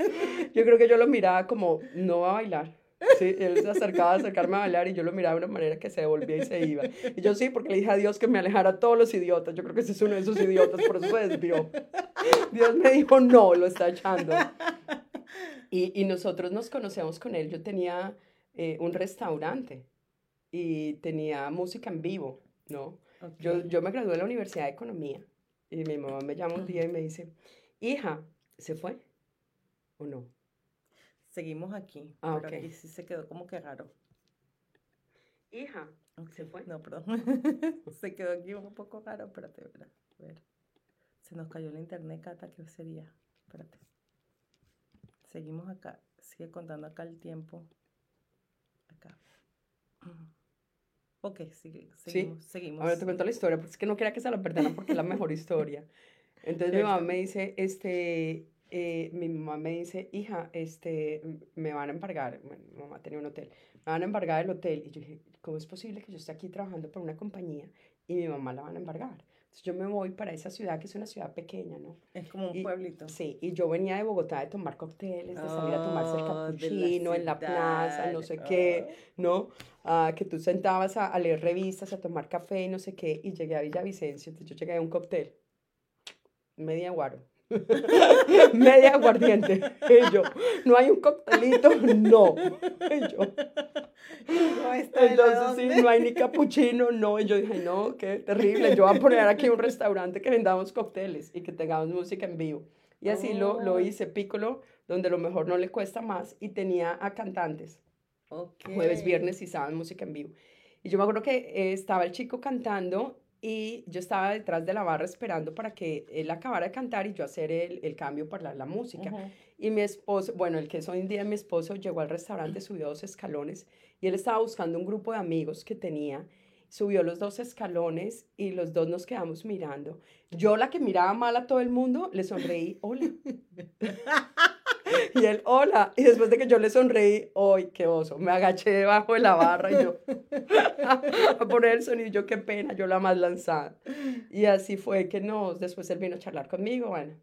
Yo creo que yo lo miraba como, no va a bailar. Sí, él se acercaba a acercarme a bailar y yo lo miraba de una manera que se devolvía y se iba. Y yo sí, porque le dije a Dios que me alejara a todos los idiotas. Yo creo que ese es uno de esos idiotas, por eso se desvió. Dios me dijo, no, lo está echando. Y, y nosotros nos conocemos con él. Yo tenía eh, un restaurante y tenía música en vivo, ¿no? Yo, yo me gradué de la Universidad de Economía y mi mamá me llama un día y me dice, hija, ¿se fue o no? Seguimos aquí. Ah, pero aquí sí se quedó como que raro. Hija, se fue. No, perdón. se quedó aquí un poco raro. Espérate, espérate. A ver. Se nos cayó el internet, Cata. ¿Qué sería? Espérate. Seguimos acá. Sigue contando acá el tiempo. Acá. Ok, sigue, seguimos, ¿Sí? seguimos. Ahora te cuento la historia, porque es que no quería que se la perdieran porque es la mejor historia. Entonces mi mamá me dice, este, eh, mi mamá me dice, hija, este, me van a embargar, bueno, mi mamá tenía un hotel, me van a embargar el hotel. Y yo dije, ¿cómo es posible que yo esté aquí trabajando por una compañía y mi mamá la van a embargar? Entonces yo me voy para esa ciudad, que es una ciudad pequeña, ¿no? Es como un Y- pueblito. Sí, y yo venía de Bogotá de tomar cócteles, de salir a tomarse el Oh, de la en la plaza, no sé qué, oh. ¿no? Ah, que tú sentabas a, a leer revistas, a tomar café y no sé qué, y llegué a Villavicencio, entonces yo llegué a un cóctel, media guaro, media aguardiente, y yo, no hay un coctelito, no, y yo, No, la entonces sí, no hay ni capuchino, no, y yo dije, no, qué terrible, yo voy a poner aquí un restaurante que vendamos cócteles y que tengamos música en vivo. Y así lo, lo Oh. hice, Piccolo, donde lo mejor no le cuesta más, y tenía a cantantes, jueves, viernes y sábado música en vivo. Y yo me acuerdo que eh, estaba el chico cantando y yo estaba detrás de la barra esperando para que él acabara de cantar y yo hacer el, el cambio para la, música. Y mi esposo, bueno, el que es hoy en día mi esposo, llegó al restaurante, subió dos escalones y él estaba buscando un grupo de amigos que tenía. Subió los dos escalones y los dos nos quedamos mirando. Yo, la que miraba mal a todo el mundo, le sonreí, hola. Y él, hola. Y después de que yo le sonreí, ¡ay, qué oso! Me agaché debajo de la barra y yo, a poner el sonido, yo, qué pena, yo la más lanzada. Y así fue que nos, después él vino a charlar conmigo, bueno,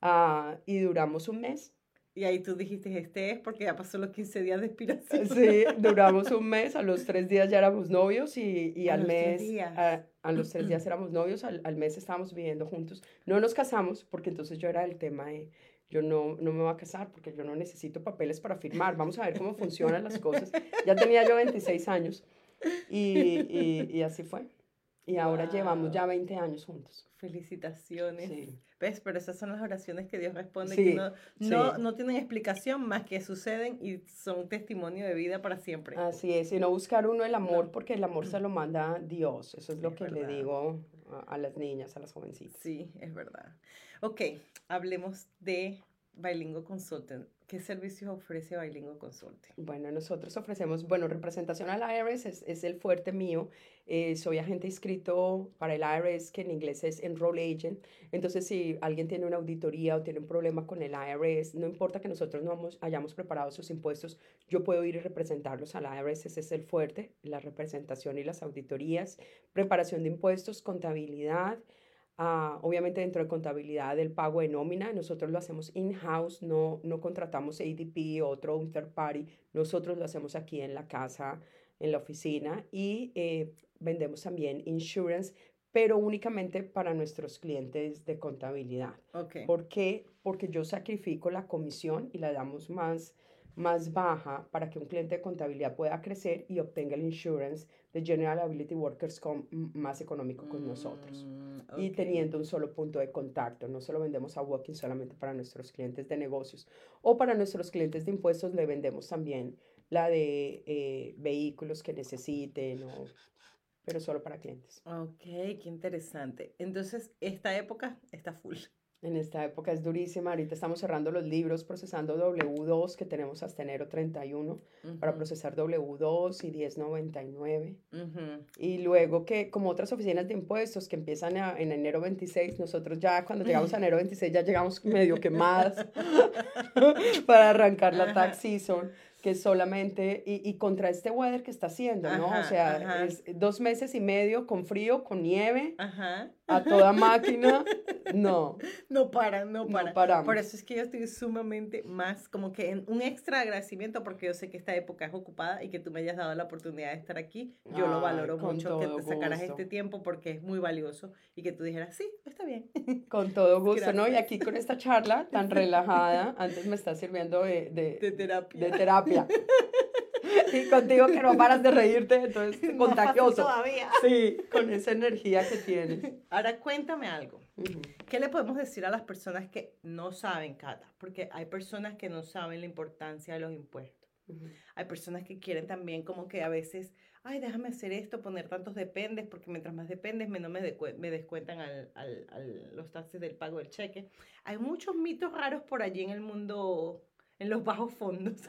ah, y duramos un mes. Y ahí tú dijiste, este es porque ya pasó los 15 días de expiración. Sí, duramos un mes, a los tres días ya éramos novios y, y al mes. A, a los tres días éramos novios, al, al mes estábamos viviendo juntos. No nos casamos porque entonces yo era el tema de, yo no, no me voy a casar porque yo no necesito papeles para firmar, vamos a ver cómo funcionan las cosas. Ya tenía yo 26 años y, y, y así fue. Y ahora llevamos ya 20 años juntos. Felicitaciones. Sí. ¿Ves? Pero esas son las oraciones que Dios responde, Sí, que no, no, sí. no tienen explicación más que suceden y son testimonio de vida para siempre. Así es, y no buscar uno el amor No. porque el amor se lo manda Dios. Eso es lo que le digo a, las niñas, a las jovencitas. Sí, es verdad. Ok, hablemos de Bilingo Consultant. ¿Qué servicios ofrece Bilingo Consulting? Bueno, nosotros ofrecemos, bueno, representación al IRS es, es el fuerte mío. Eh, soy agente inscrito para el IRS, que en inglés es Enroll Agent. Entonces, si alguien tiene una auditoría o tiene un problema con el IRS, no importa que nosotros no hemos- hayamos preparado sus impuestos, yo puedo ir y representarlos al IRS. Ese es el fuerte, la representación y las auditorías, preparación de impuestos, contabilidad. Ah, obviamente dentro de contabilidad del pago de nómina, nosotros lo hacemos in-house, no, no contratamos ADP, otro, un third party, nosotros lo hacemos aquí en la casa, en la oficina y eh, vendemos también insurance, pero únicamente para nuestros clientes de contabilidad. ¿Por qué? Porque yo sacrifico la comisión y la damos más, más baja para que un cliente de contabilidad pueda crecer y obtenga el insurance de General Ability Workers m- más económico con nosotros. Mm, Y teniendo un solo punto de contacto, no se lo vendemos a Walking solamente para nuestros clientes de negocios o para nuestros clientes de impuestos le vendemos también la de eh, vehículos que necesiten, o- pero solo para clientes. Ok, qué interesante. Entonces, esta época está full. En esta época es durísima. Ahorita estamos cerrando los libros, procesando W2 que tenemos hasta enero 31 para Ujú, procesar W2 y 1099. ujú. Y luego que, como otras oficinas de impuestos que empiezan a- en enero 26, nosotros ya cuando llegamos a enero 26 ya llegamos medio quemadas para arrancar la tax season, que solamente, y, y contra este weather que está haciendo, ¿no? Ajá, o sea, ajá. es dos meses y medio con frío, con nieve, Ajá. a toda máquina. No, No paran, no no paran. paramos. Por eso es que yo estoy sumamente más como que en un extra agradecimiento porque yo sé que esta época es ocupada y que tú me hayas dado la oportunidad de estar aquí. Yo lo Ay, valoro con mucho que te sacaras gusto. este tiempo porque es muy valioso y que tú dijeras, sí, está bien. Con todo gusto, ¿no? Y Gracias. aquí con esta charla tan relajada, antes me está sirviendo de, de, De terapia. de terapia. Y contigo que no paras de reírte, entonces contagioso. todavía. Sí, con esa energía que tienes. Ahora cuéntame algo. ¿Qué le podemos decir a las personas que no saben, Cata? Porque hay personas que no saben la importancia de los impuestos. Hay personas que quieren también como que a veces, ay, déjame hacer esto, poner tantos dependes, porque mientras más dependes, menos me, me descuentan al, al, al, los taxes del pago del cheque. Hay muchos mitos raros por allí en el mundo, en los bajos fondos.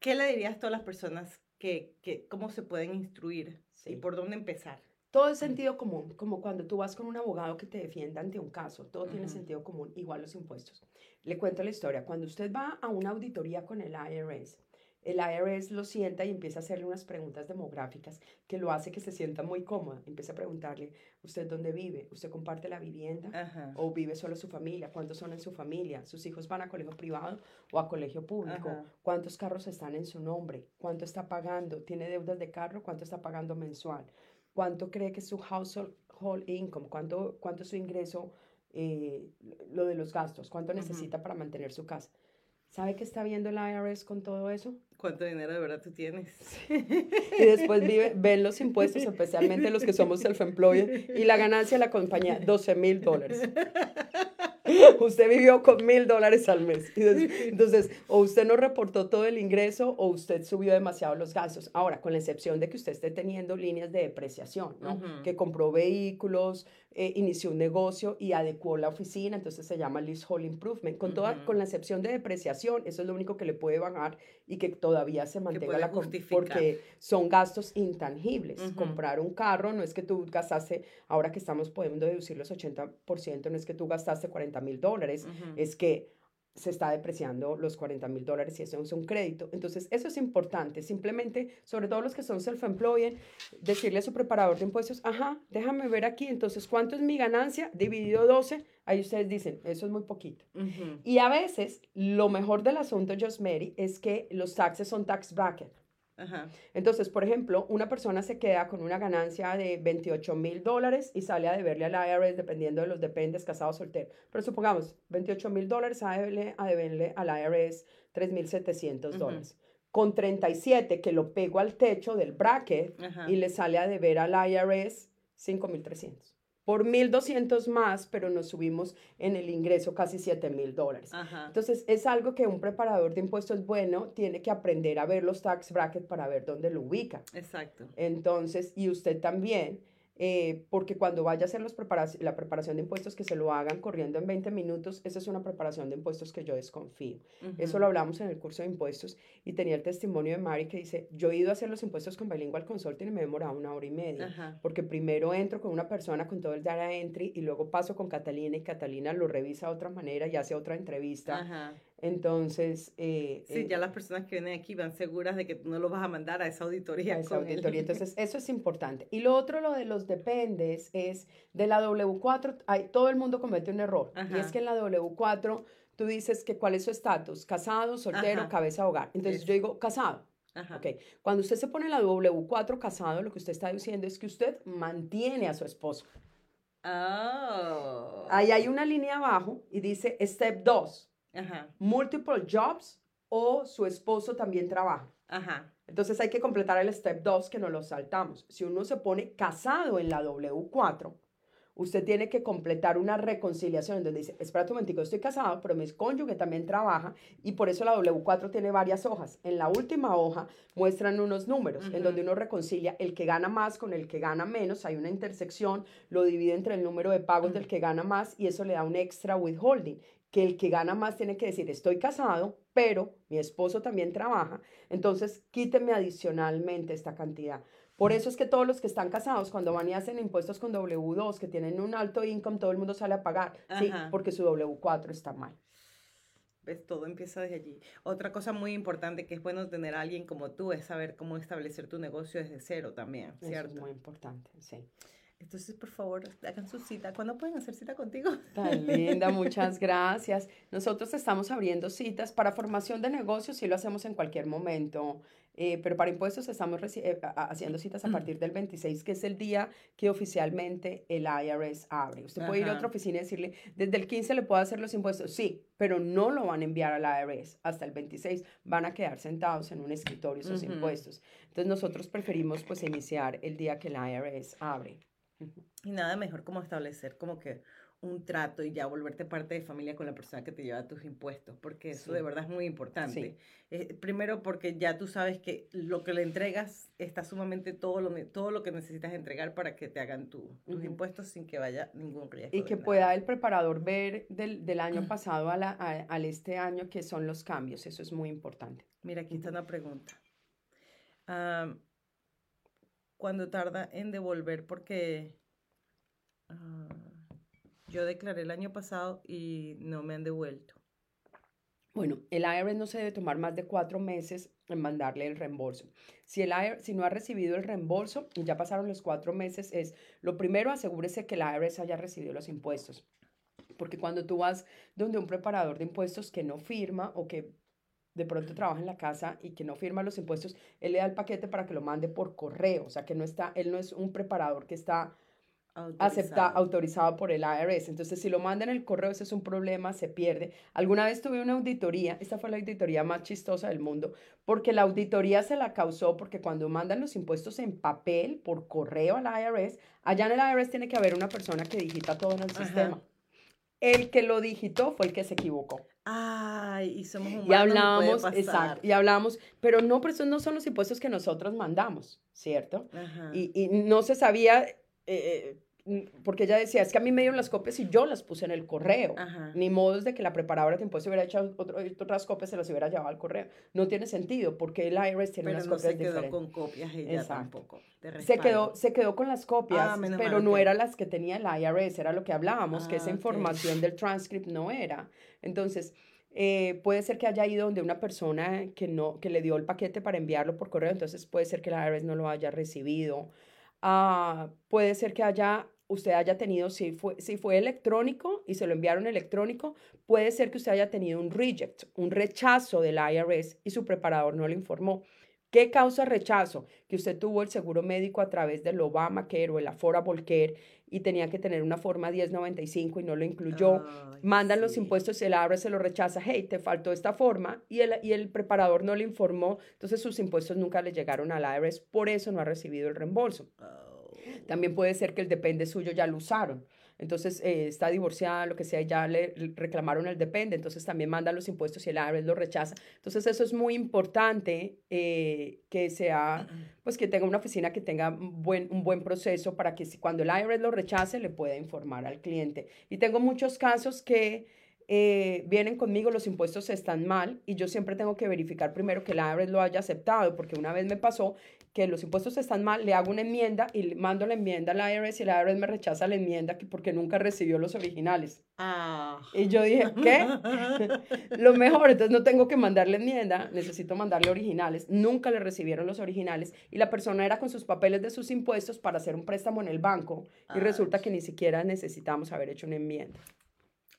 ¿Qué le dirías a todas las personas que, que cómo se pueden instruir y por dónde empezar? Todo es sentido común, como cuando tú vas con un abogado que te defienda ante un caso, todo tiene sentido común, igual los impuestos. Le cuento la historia, cuando usted va a una auditoría con el IRS, el IRS lo sienta y empieza a hacerle unas preguntas demográficas que lo hace que se sienta muy cómoda. Empieza a preguntarle, ¿usted dónde vive? ¿Usted comparte la vivienda? ¿O vive solo su familia? ¿Cuántos son en su familia? ¿Sus hijos van a colegio privado o a colegio público? ¿Cuántos carros están en su nombre? ¿Cuánto está pagando? ¿Tiene deudas de carro? ¿Cuánto está pagando mensual? cuánto cree que es su household income, cuánto, cuánto es su ingreso, eh, lo de los gastos, cuánto necesita para mantener su casa. ¿Sabe qué está viendo el IRS con todo eso? ¿Cuánto dinero de verdad tú tienes? Y después vive, ven los impuestos, especialmente los que somos self-employed, y la ganancia de la compañía, 12 mil dólares. usted vivió con mil dólares al mes. Entonces, o usted no reportó todo el ingreso o usted subió demasiado los gastos. Ahora, con la excepción de que usted esté teniendo líneas de depreciación, ¿no? Que compró vehículos, eh, inició un negocio y adecuó la oficina, entonces se llama leasehold improvement. Con, toda, con la excepción de depreciación, eso es lo único que le puede bajar y que todavía se mantenga la porque son gastos intangibles. Comprar un carro no es que tú gastaste, ahora que estamos pudiendo deducir los 80%, no es que tú gastaste 40 mil dólares, es que se está depreciando los 40 mil dólares y eso es un crédito. Entonces, eso es importante. Simplemente, sobre todo los que son self-employed, decirle a su preparador de impuestos, ajá, déjame ver aquí, entonces, ¿cuánto es mi ganancia? Dividido 12, ahí ustedes dicen, eso es muy poquito. Y a veces, lo mejor del asunto, Just Mary, es que los taxes son tax bracket. Entonces, por ejemplo, una persona se queda con una ganancia de 28 mil dólares y sale a deberle al IRS dependiendo de los dependes, casados, soltero. Pero supongamos, 28 mil dólares a deberle, a deberle al IRS 3 mil 700 dólares. Con 37 que lo pego al techo del bracket y le sale a deber al IRS 5 mil 300 por 1.200 más, pero nos subimos en el ingreso casi 7.000 dólares. Entonces, es algo que un preparador de impuestos bueno tiene que aprender a ver los tax brackets para ver dónde lo ubica. Exacto. Entonces, y usted también eh, porque cuando vaya a hacer los la preparación de impuestos, que se lo hagan corriendo en 20 minutos, esa es una preparación de impuestos que yo desconfío. Eso lo hablamos en el curso de impuestos y tenía el testimonio de Mari que dice, yo he ido a hacer los impuestos con Bilingual Consulting y me he demorado una hora y media, porque primero entro con una persona con todo el data entry y luego paso con Catalina y Catalina lo revisa de otra manera y hace otra entrevista. Entonces... Eh, sí, ya las personas que vienen aquí van seguras de que no lo vas a mandar a esa auditoría. A esa auditoría. Entonces, eso es importante. Y lo otro, lo de los dependes, es de la W4, hay, todo el mundo comete un error. Y es que en la W4 tú dices que cuál es su estatus, casado, soltero, cabeza, hogar. Entonces yo digo casado. Ajá. Okay. Cuando usted se pone la W4 casado, lo que usted está diciendo es que usted mantiene a su esposo. Oh. Ahí hay una línea abajo y dice step 2 multiple jobs o su esposo también trabaja. Entonces hay que completar el step 2 que no lo saltamos. Si uno se pone casado en la W4, usted tiene que completar una reconciliación donde dice, espera un momentico, estoy casado, pero mi cónyuge también trabaja y por eso la W4 tiene varias hojas. En la última hoja muestran unos números en donde uno reconcilia el que gana más con el que gana menos, hay una intersección, lo divide entre el número de pagos del que gana más y eso le da un extra withholding que el que gana más tiene que decir, estoy casado, pero mi esposo también trabaja, entonces quíteme adicionalmente esta cantidad. Por eso es que todos los que están casados, cuando van y hacen impuestos con W2, que tienen un alto income, todo el mundo sale a pagar, sí, porque su W4 está mal. ¿Ves? Todo empieza desde allí. Otra cosa muy importante que es bueno tener a alguien como tú es saber cómo establecer tu negocio desde cero también, ¿cierto? Eso es muy importante, sí. Entonces, por favor, hagan su cita. ¿Cuándo pueden hacer cita contigo? Tan linda, muchas gracias. Nosotros estamos abriendo citas para formación de negocios, y lo hacemos en cualquier momento. Eh, pero para impuestos estamos eh, haciendo citas a partir del 26, que es el día que oficialmente el IRS abre. Usted puede ir a otra oficina y decirle, desde el 15 le puedo hacer los impuestos. Sí, pero no lo van a enviar al IRS hasta el 26. Van a quedar sentados en un escritorio esos impuestos. Entonces nosotros preferimos pues iniciar el día que el IRS abre. Y nada mejor como establecer como que un trato y ya volverte parte de familia con la persona que te lleva tus impuestos, porque eso Sí. de verdad es muy importante. Sí. Eh, primero porque ya tú sabes que lo que le entregas está sumamente todo lo, todo lo que necesitas entregar para que te hagan tu- tus impuestos sin que vaya ningún riesgo. Y que pueda el preparador ver del, del año pasado a la- a- al este año qué son los cambios. Eso es muy importante. Mira, aquí está una pregunta. ¿Cuándo tarda en devolver? Porque ah, yo declaré el año pasado y no me han devuelto. Bueno, el IRS no se debe tomar más de cuatro meses en mandarle el reembolso. Si, el IRS, si no ha recibido el reembolso y ya pasaron los cuatro meses, es lo primero, asegúrese que el IRS haya recibido los impuestos. Porque cuando tú vas donde un preparador de impuestos que no firma o que de pronto trabaja en la casa y que no firma los impuestos, él le da el paquete para que lo mande por correo. O sea, que no está, él no es un preparador que está acepta, Autorizado. autorizado por el IRS. Entonces, si lo mandan en el correo, ese es un problema, se pierde. Alguna vez tuve una auditoría, esta fue la auditoría más chistosa del mundo, porque la auditoría se la causó porque cuando mandan los impuestos en papel, por correo al IRS, allá en el IRS tiene que haber una persona que digita todo en el Ajá. sistema. El que lo digitó fue el que se equivocó. Ay, y somos humanos. Y hablábamos, exacto, y hablábamos, pero no, pero esos no son los impuestos que nosotros mandamos, ¿cierto? Ajá. y, y no se sabía, eh, mm, porque ella decía, es que a mí me dieron las copias y yo las puse en el correo. Ajá. Ni modo de que la preparadora de impuestos hubiera hecho otro- otras copias, se las hubiera llevado al correo. No tiene sentido, porque el IRS tiene Pero unas no copias se quedó diferentes. con copias ella Exacto. tampoco. Se quedó, se quedó con las copias, Ah, pero no ok. eran las que tenía el IRS, era lo que hablábamos, que esa Ah, ok. información del transcript no era. Entonces, eh, puede ser que haya ido donde una persona que, no, que le dio el paquete para enviarlo por correo, entonces puede ser que el IRS no lo haya recibido. Ah, puede ser que haya, usted haya tenido, si fue, si fue electrónico y se lo enviaron electrónico, puede ser que usted haya tenido un reject, un rechazo del IRS y su preparador no le informó. ¿Qué causa rechazo? Que usted tuvo el seguro médico a través del Obamacare o el Affordable Care y tenía que tener una forma 1095 y no lo incluyó. Ay, Mandan los impuestos, el IRS se lo rechaza, hey, te faltó esta forma y el, y el preparador no le informó, entonces sus impuestos nunca le llegaron al IRS, por eso no ha recibido el reembolso. Oh. También puede ser que el depende suyo ya lo usaron. Entonces eh, está divorciada, lo que sea, ya le reclamaron el depende, entonces también mandan los impuestos y el IRS lo rechaza. Entonces eso es muy importante eh, que sea, pues que tenga una oficina que tenga un buen, un buen proceso para que si, cuando el IRS lo rechace le pueda informar al cliente. Y tengo muchos casos que eh, vienen conmigo, los impuestos están mal y yo siempre tengo que verificar primero que el IRS lo haya aceptado, porque una vez me pasó que los impuestos están mal, le hago una enmienda y le mando la enmienda al IRS y el IRS me rechaza la enmienda que- porque nunca recibió los originales. Ah. Y yo dije, ¿qué? Lo mejor, entonces no tengo que mandarle enmienda, necesito mandarle originales. Nunca le recibieron los originales y la persona era con sus papeles de sus impuestos para hacer un préstamo en el banco y Ay. resulta que ni siquiera necesitamos haber hecho una enmienda.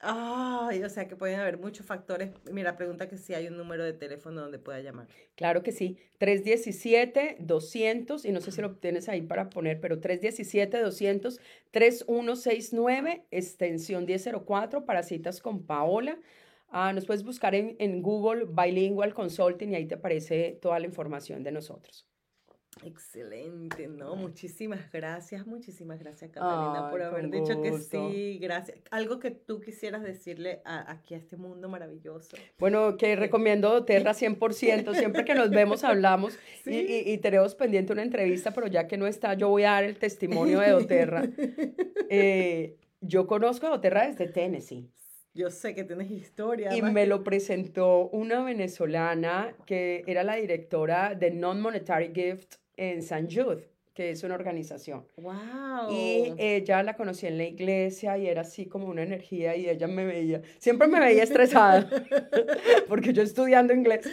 Ay, o sea que pueden haber muchos factores. Mira, pregunta que si hay un número de teléfono donde pueda llamar. Claro que sí, 317-200, y no sé si lo tienes ahí para poner, pero 317-200-3169, extensión 1004 para citas con Paola. Ah, nos puedes buscar en, en Google Bilingual Consulting y ahí te aparece toda la información de nosotros. Excelente, ¿no? Muchísimas gracias, muchísimas gracias, Catalina, Ay, por haber dicho que sí. Gracias. Algo que tú quisieras decirle a, aquí a este mundo maravilloso. Bueno, que recomiendo doTERRA 100%, siempre que nos vemos hablamos y, Sí. y- y tenemos pendiente una entrevista, pero ya que no está, yo voy a dar el testimonio de doTERRA. Eh, yo conozco a doTERRA desde Tennessee. Yo sé que tienes historia. Y me lo presentó una venezolana que era la directora de Non-Monetary Gift en San Jude, que es una organización. Wow. Y ella la conocí en la iglesia y era así como una energía y ella me veía, siempre me veía estresada, porque yo estudiando inglés,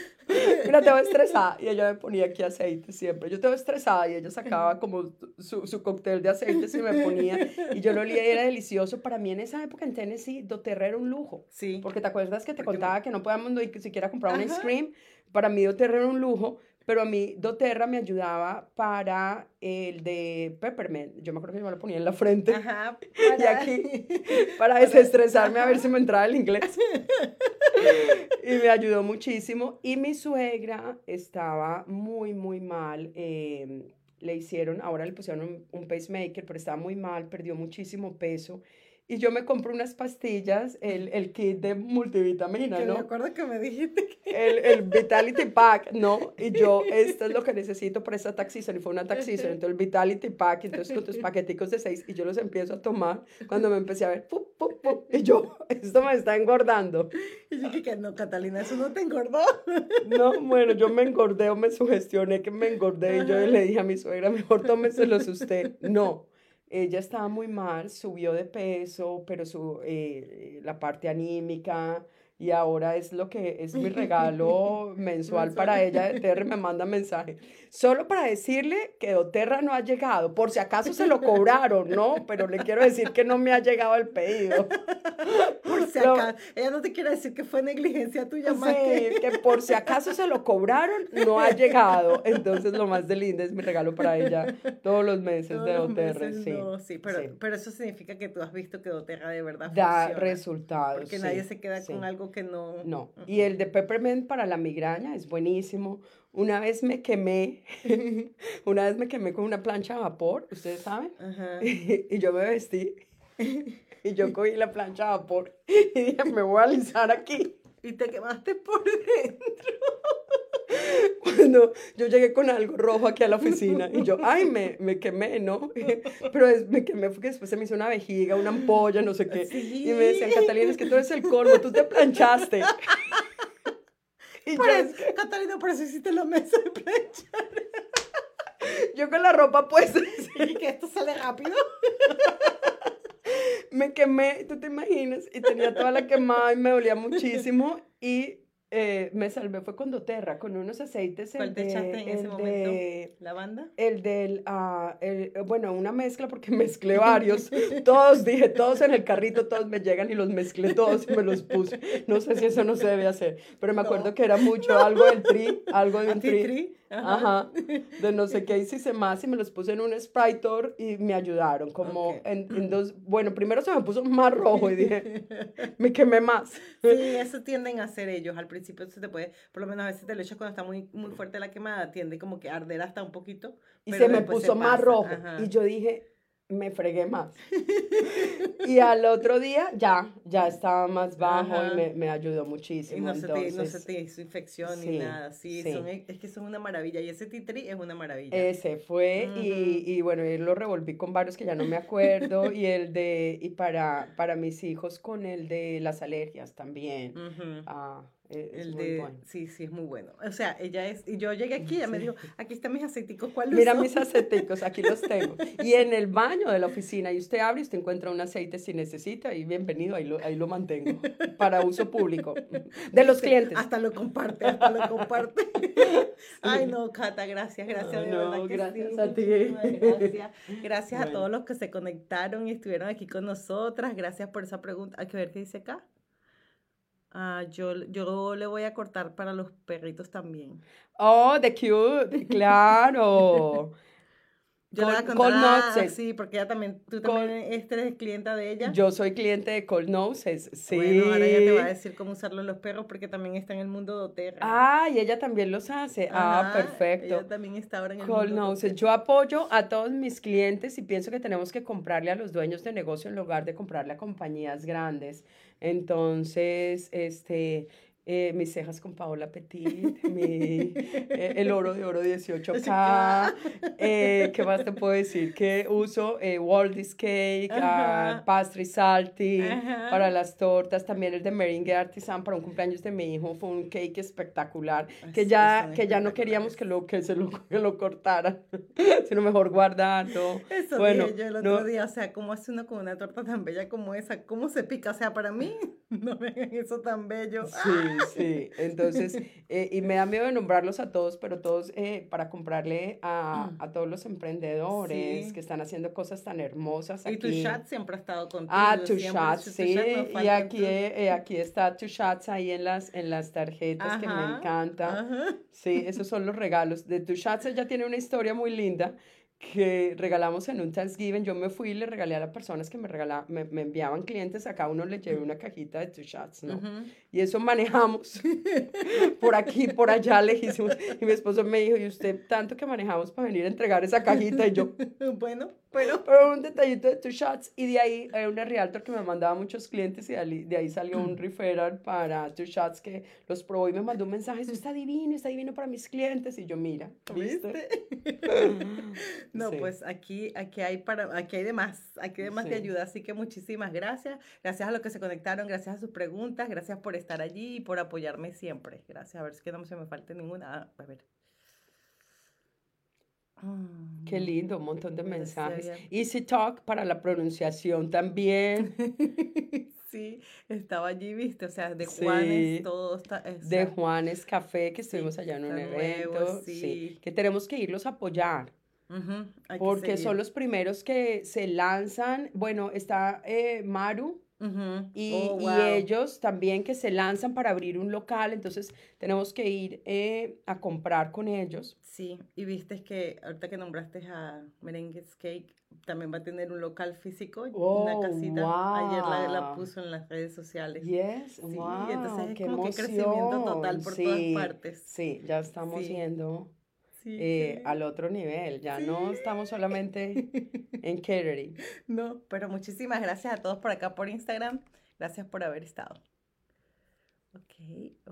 mira, te veo estresada y ella me ponía aquí aceite siempre, yo te veo estresada y ella sacaba como su, su cóctel de aceites y me ponía y yo lo olía y era delicioso. Para mí en esa época en Tennessee, doTERRA era un lujo. sí. Porque te acuerdas que te Porque me- contaba que no podíamos ni siquiera comprar un ice cream. Para mí doTERRA era un lujo, pero a mí doTERRA me ayudaba para el de peppermint. Yo me acuerdo que yo me lo ponía en la frente Ajá. y para- aquí para desestresarme a ver si me entraba el inglés. Y me ayudó muchísimo. Y mi suegra estaba muy, muy mal. eh, le hicieron, ahora le pusieron un, un pacemaker, pero estaba muy mal, perdió muchísimo peso. Y yo me compro unas pastillas, el, el kit de multivitamina, Que ¿no? me acuerdo que me dijiste que... El, el Vitality Pack, ¿no? Y yo, esto es lo que necesito para esta tax season, y fue una tax season, entonces el Vitality Pack, entonces con tus paqueticos de seis, y yo los empiezo a tomar, cuando me empecé a ver, ¡pup, pup, pup! y yo, esto me está engordando. Y yo dije que no, Catalina, eso no te engordó. No, bueno, yo me engordé o me sugestioné que me engordé, y yo le dije a mi suegra, mejor tómeselos usted. No, ella estaba muy mal, subió de peso, pero su, eh, la parte anímica, y ahora es lo que es mi regalo mensual para ella. Terra me manda mensaje. Solo para decirle que Doterra no ha llegado. Por si acaso se lo cobraron, ¿no? Pero le quiero decir que no me ha llegado el pedido. Por si acaso. Ella no te quiere decir que fue negligencia tuya más Sí, que... que por si acaso se lo cobraron, no ha llegado. Entonces, lo más de lindo es mi regalo para ella todos los meses Todos de Doterra. Sí, no, sí, pero, sí. pero eso significa que tú has visto que Doterra de verdad Da funciona. resultados. Porque sí, nadie se queda con algo que no... No. Y el de Peppermint para la migraña es buenísimo. Una vez me quemé, una vez me quemé con una plancha a vapor, ustedes saben, Ajá. y yo me vestí y yo cogí la plancha a vapor y dije, me voy a alisar aquí. Y te quemaste por dentro. Cuando yo llegué con algo rojo aquí a la oficina y yo, ay, me, me quemé, ¿no? Pero es- me quemé porque después se me hizo una vejiga, una ampolla, no sé qué. Y me decían, Catalina, es que tú eres el colmo, tú te planchaste. Y Por eso, Catalina, por eso hiciste la mesa de plancha. yo con la ropa puesta, Y que esto sale rápido. me quemé, tú te imaginas, y tenía toda la quemada y me dolía muchísimo y eh, me salvé, fue con doTERRA, con unos aceites. ¿Cuál el te de- echaste en ese el momento? de- ¿La banda? El del, ah, el- bueno, una mezcla porque mezclé varios, todos, dije, todos en el carrito, todos me llegan y los mezclé todos y me los puse. No sé si eso no se debe hacer, pero me acuerdo No. que era mucho algo del tri, algo de un tri. Antitri. Ajá, de no sé qué hice más y me los puse en un Spritor y me ayudaron, como Ok. en, en dos, bueno, primero se me puso más rojo y dije, me quemé más. Sí, eso tienden a hacer ellos. Al principio se te puede, por lo menos a veces te lo echas cuando está muy, muy fuerte la quemada, tiende como que a arder hasta un poquito. Y pero se me puso más pasa, rojo. ajá. Y yo dije, me fregué más. y al otro día ya, ya estaba más bajo Ajá. y me, me ayudó Y muchísimo. se, te, no se entonces, te hizo infección sí, ni nada. Sí, sí. Son, es que son una maravilla. Y ese titri es una maravilla. Ese fue y, y bueno, él lo revolví con varios que ya no me acuerdo y el de, y para, para mis hijos con el de las alergias también. Ujú. Ah, e- es El de, bueno. sí, sí, es muy bueno. O sea, ella es, y yo llegué aquí, ella me dijo, aquí están mis aceiticos, ¿cuál Mira uso?" mis aceiticos, aquí los tengo. Y en el baño de la oficina, y usted abre y usted encuentra un aceite si necesita, y bienvenido, ahí lo, ahí lo mantengo, para uso público, de los Sí, clientes. Hasta lo comparte, hasta lo comparte. Ay, no, Cata, gracias, gracias. No, de no, verdad que gracias sí, a ti. Gracias, gracias a todos los que se conectaron y estuvieron aquí con nosotras. Gracias por esa pregunta. Hay que ver qué dice acá. Ah, yo, yo le voy a cortar para los perritos también. Oh, the cute, claro. Yo le voy a Col- contar, Cold Noses. sí, porque ella también, tú Col- también eres clienta de ella. Yo soy cliente de Cold Noses, sí. Bueno, ahora ella te va a decir cómo usarlo en los perros porque también está en el mundo de Oterra. Ah, y ella también los hace. ah, perfecto. Ella también está ahora en el Cold mundo Noses. Yo apoyo a todos mis clientes y pienso que tenemos que comprarle a los dueños de negocio en lugar de comprarle a compañías grandes. Entonces, este, eh, mis cejas con Paola Petit, mi, eh, el oro de oro 18K. eh, ¿Qué más te puedo decir? Que uso eh, Waldy's Cake, Ajá. Pastry Salty Ajá. para las tortas. También el de Meringue Artisan para un cumpleaños de mi hijo. Fue un cake espectacular que ya, que ya no queríamos que lo, que se lo, que lo cortaran, sino mejor guardarlo. Eso Bueno, dije yo el otro no- día, o sea, ¿cómo hace uno con una torta tan bella como esa? ¿Cómo se pica? O sea, para mí, no me hagan eso tan bello. Sí, sí. Entonces, eh, y me da miedo de nombrarlos a todos, pero todos eh, para comprarle a, a todos los emprendedores Sí. que están haciendo cosas tan hermosas Y tu aquí. chat siempre ha estado contigo. Ah, tu tu sí. chat no Y aquí, eh, aquí está tu shots ahí en las, en las tarjetas que me Ajá, encanta. ajá. Sí, esos son los regalos. De tu shots ella tiene una historia muy linda que regalamos en un Thanksgiving. Yo me fui y le regalé a las personas que me, regala, me, me enviaban clientes, a cada uno le llevé una cajita de two shots, ¿no? Y eso manejamos por aquí, por allá, lejísimos. Y mi esposo me dijo, ¿y usted tanto que manejamos para venir a entregar esa cajita? Y yo, bueno, pero... Pero un detallito de two shots. Y de ahí era una realtor que me mandaba muchos clientes y de ahí, de ahí salió un referral para two shots que los probó y me mandó un mensaje, eso está divino, está divino para mis clientes. Y yo, mira, ¿viste? no, pues aquí, aquí hay para, aquí hay de más, aquí hay de más de ayuda. Así que muchísimas gracias. Gracias a los que se conectaron, gracias a sus preguntas, gracias por estar allí y por apoyarme siempre. Gracias. A ver si que no se me falte ninguna. Ah, a ver. Qué lindo, un montón de mensajes. Easy Talk para la pronunciación también. sí, estaba allí, viste, o sea, de Juanes, todo está. de Juanes Café, que estuvimos allá en un evento. sí. Que tenemos que irlos a apoyar. porque son los primeros que se lanzan. Bueno, está eh, Maru y, oh, y, ellos también que se lanzan para abrir un local, entonces tenemos que ir eh, a comprar con ellos. Sí, y viste que ahorita que nombraste a Merengues Cake, también va a tener un local físico, una oh, casita. Ayer la, la, puso en las redes sociales. Yes, sí, entonces es como que crecimiento total por todas partes. Sí, ya estamos eh, al otro nivel. Ya no estamos solamente en catering. No, pero muchísimas gracias a todos por acá por Instagram. Gracias por haber estado. Ok, ok.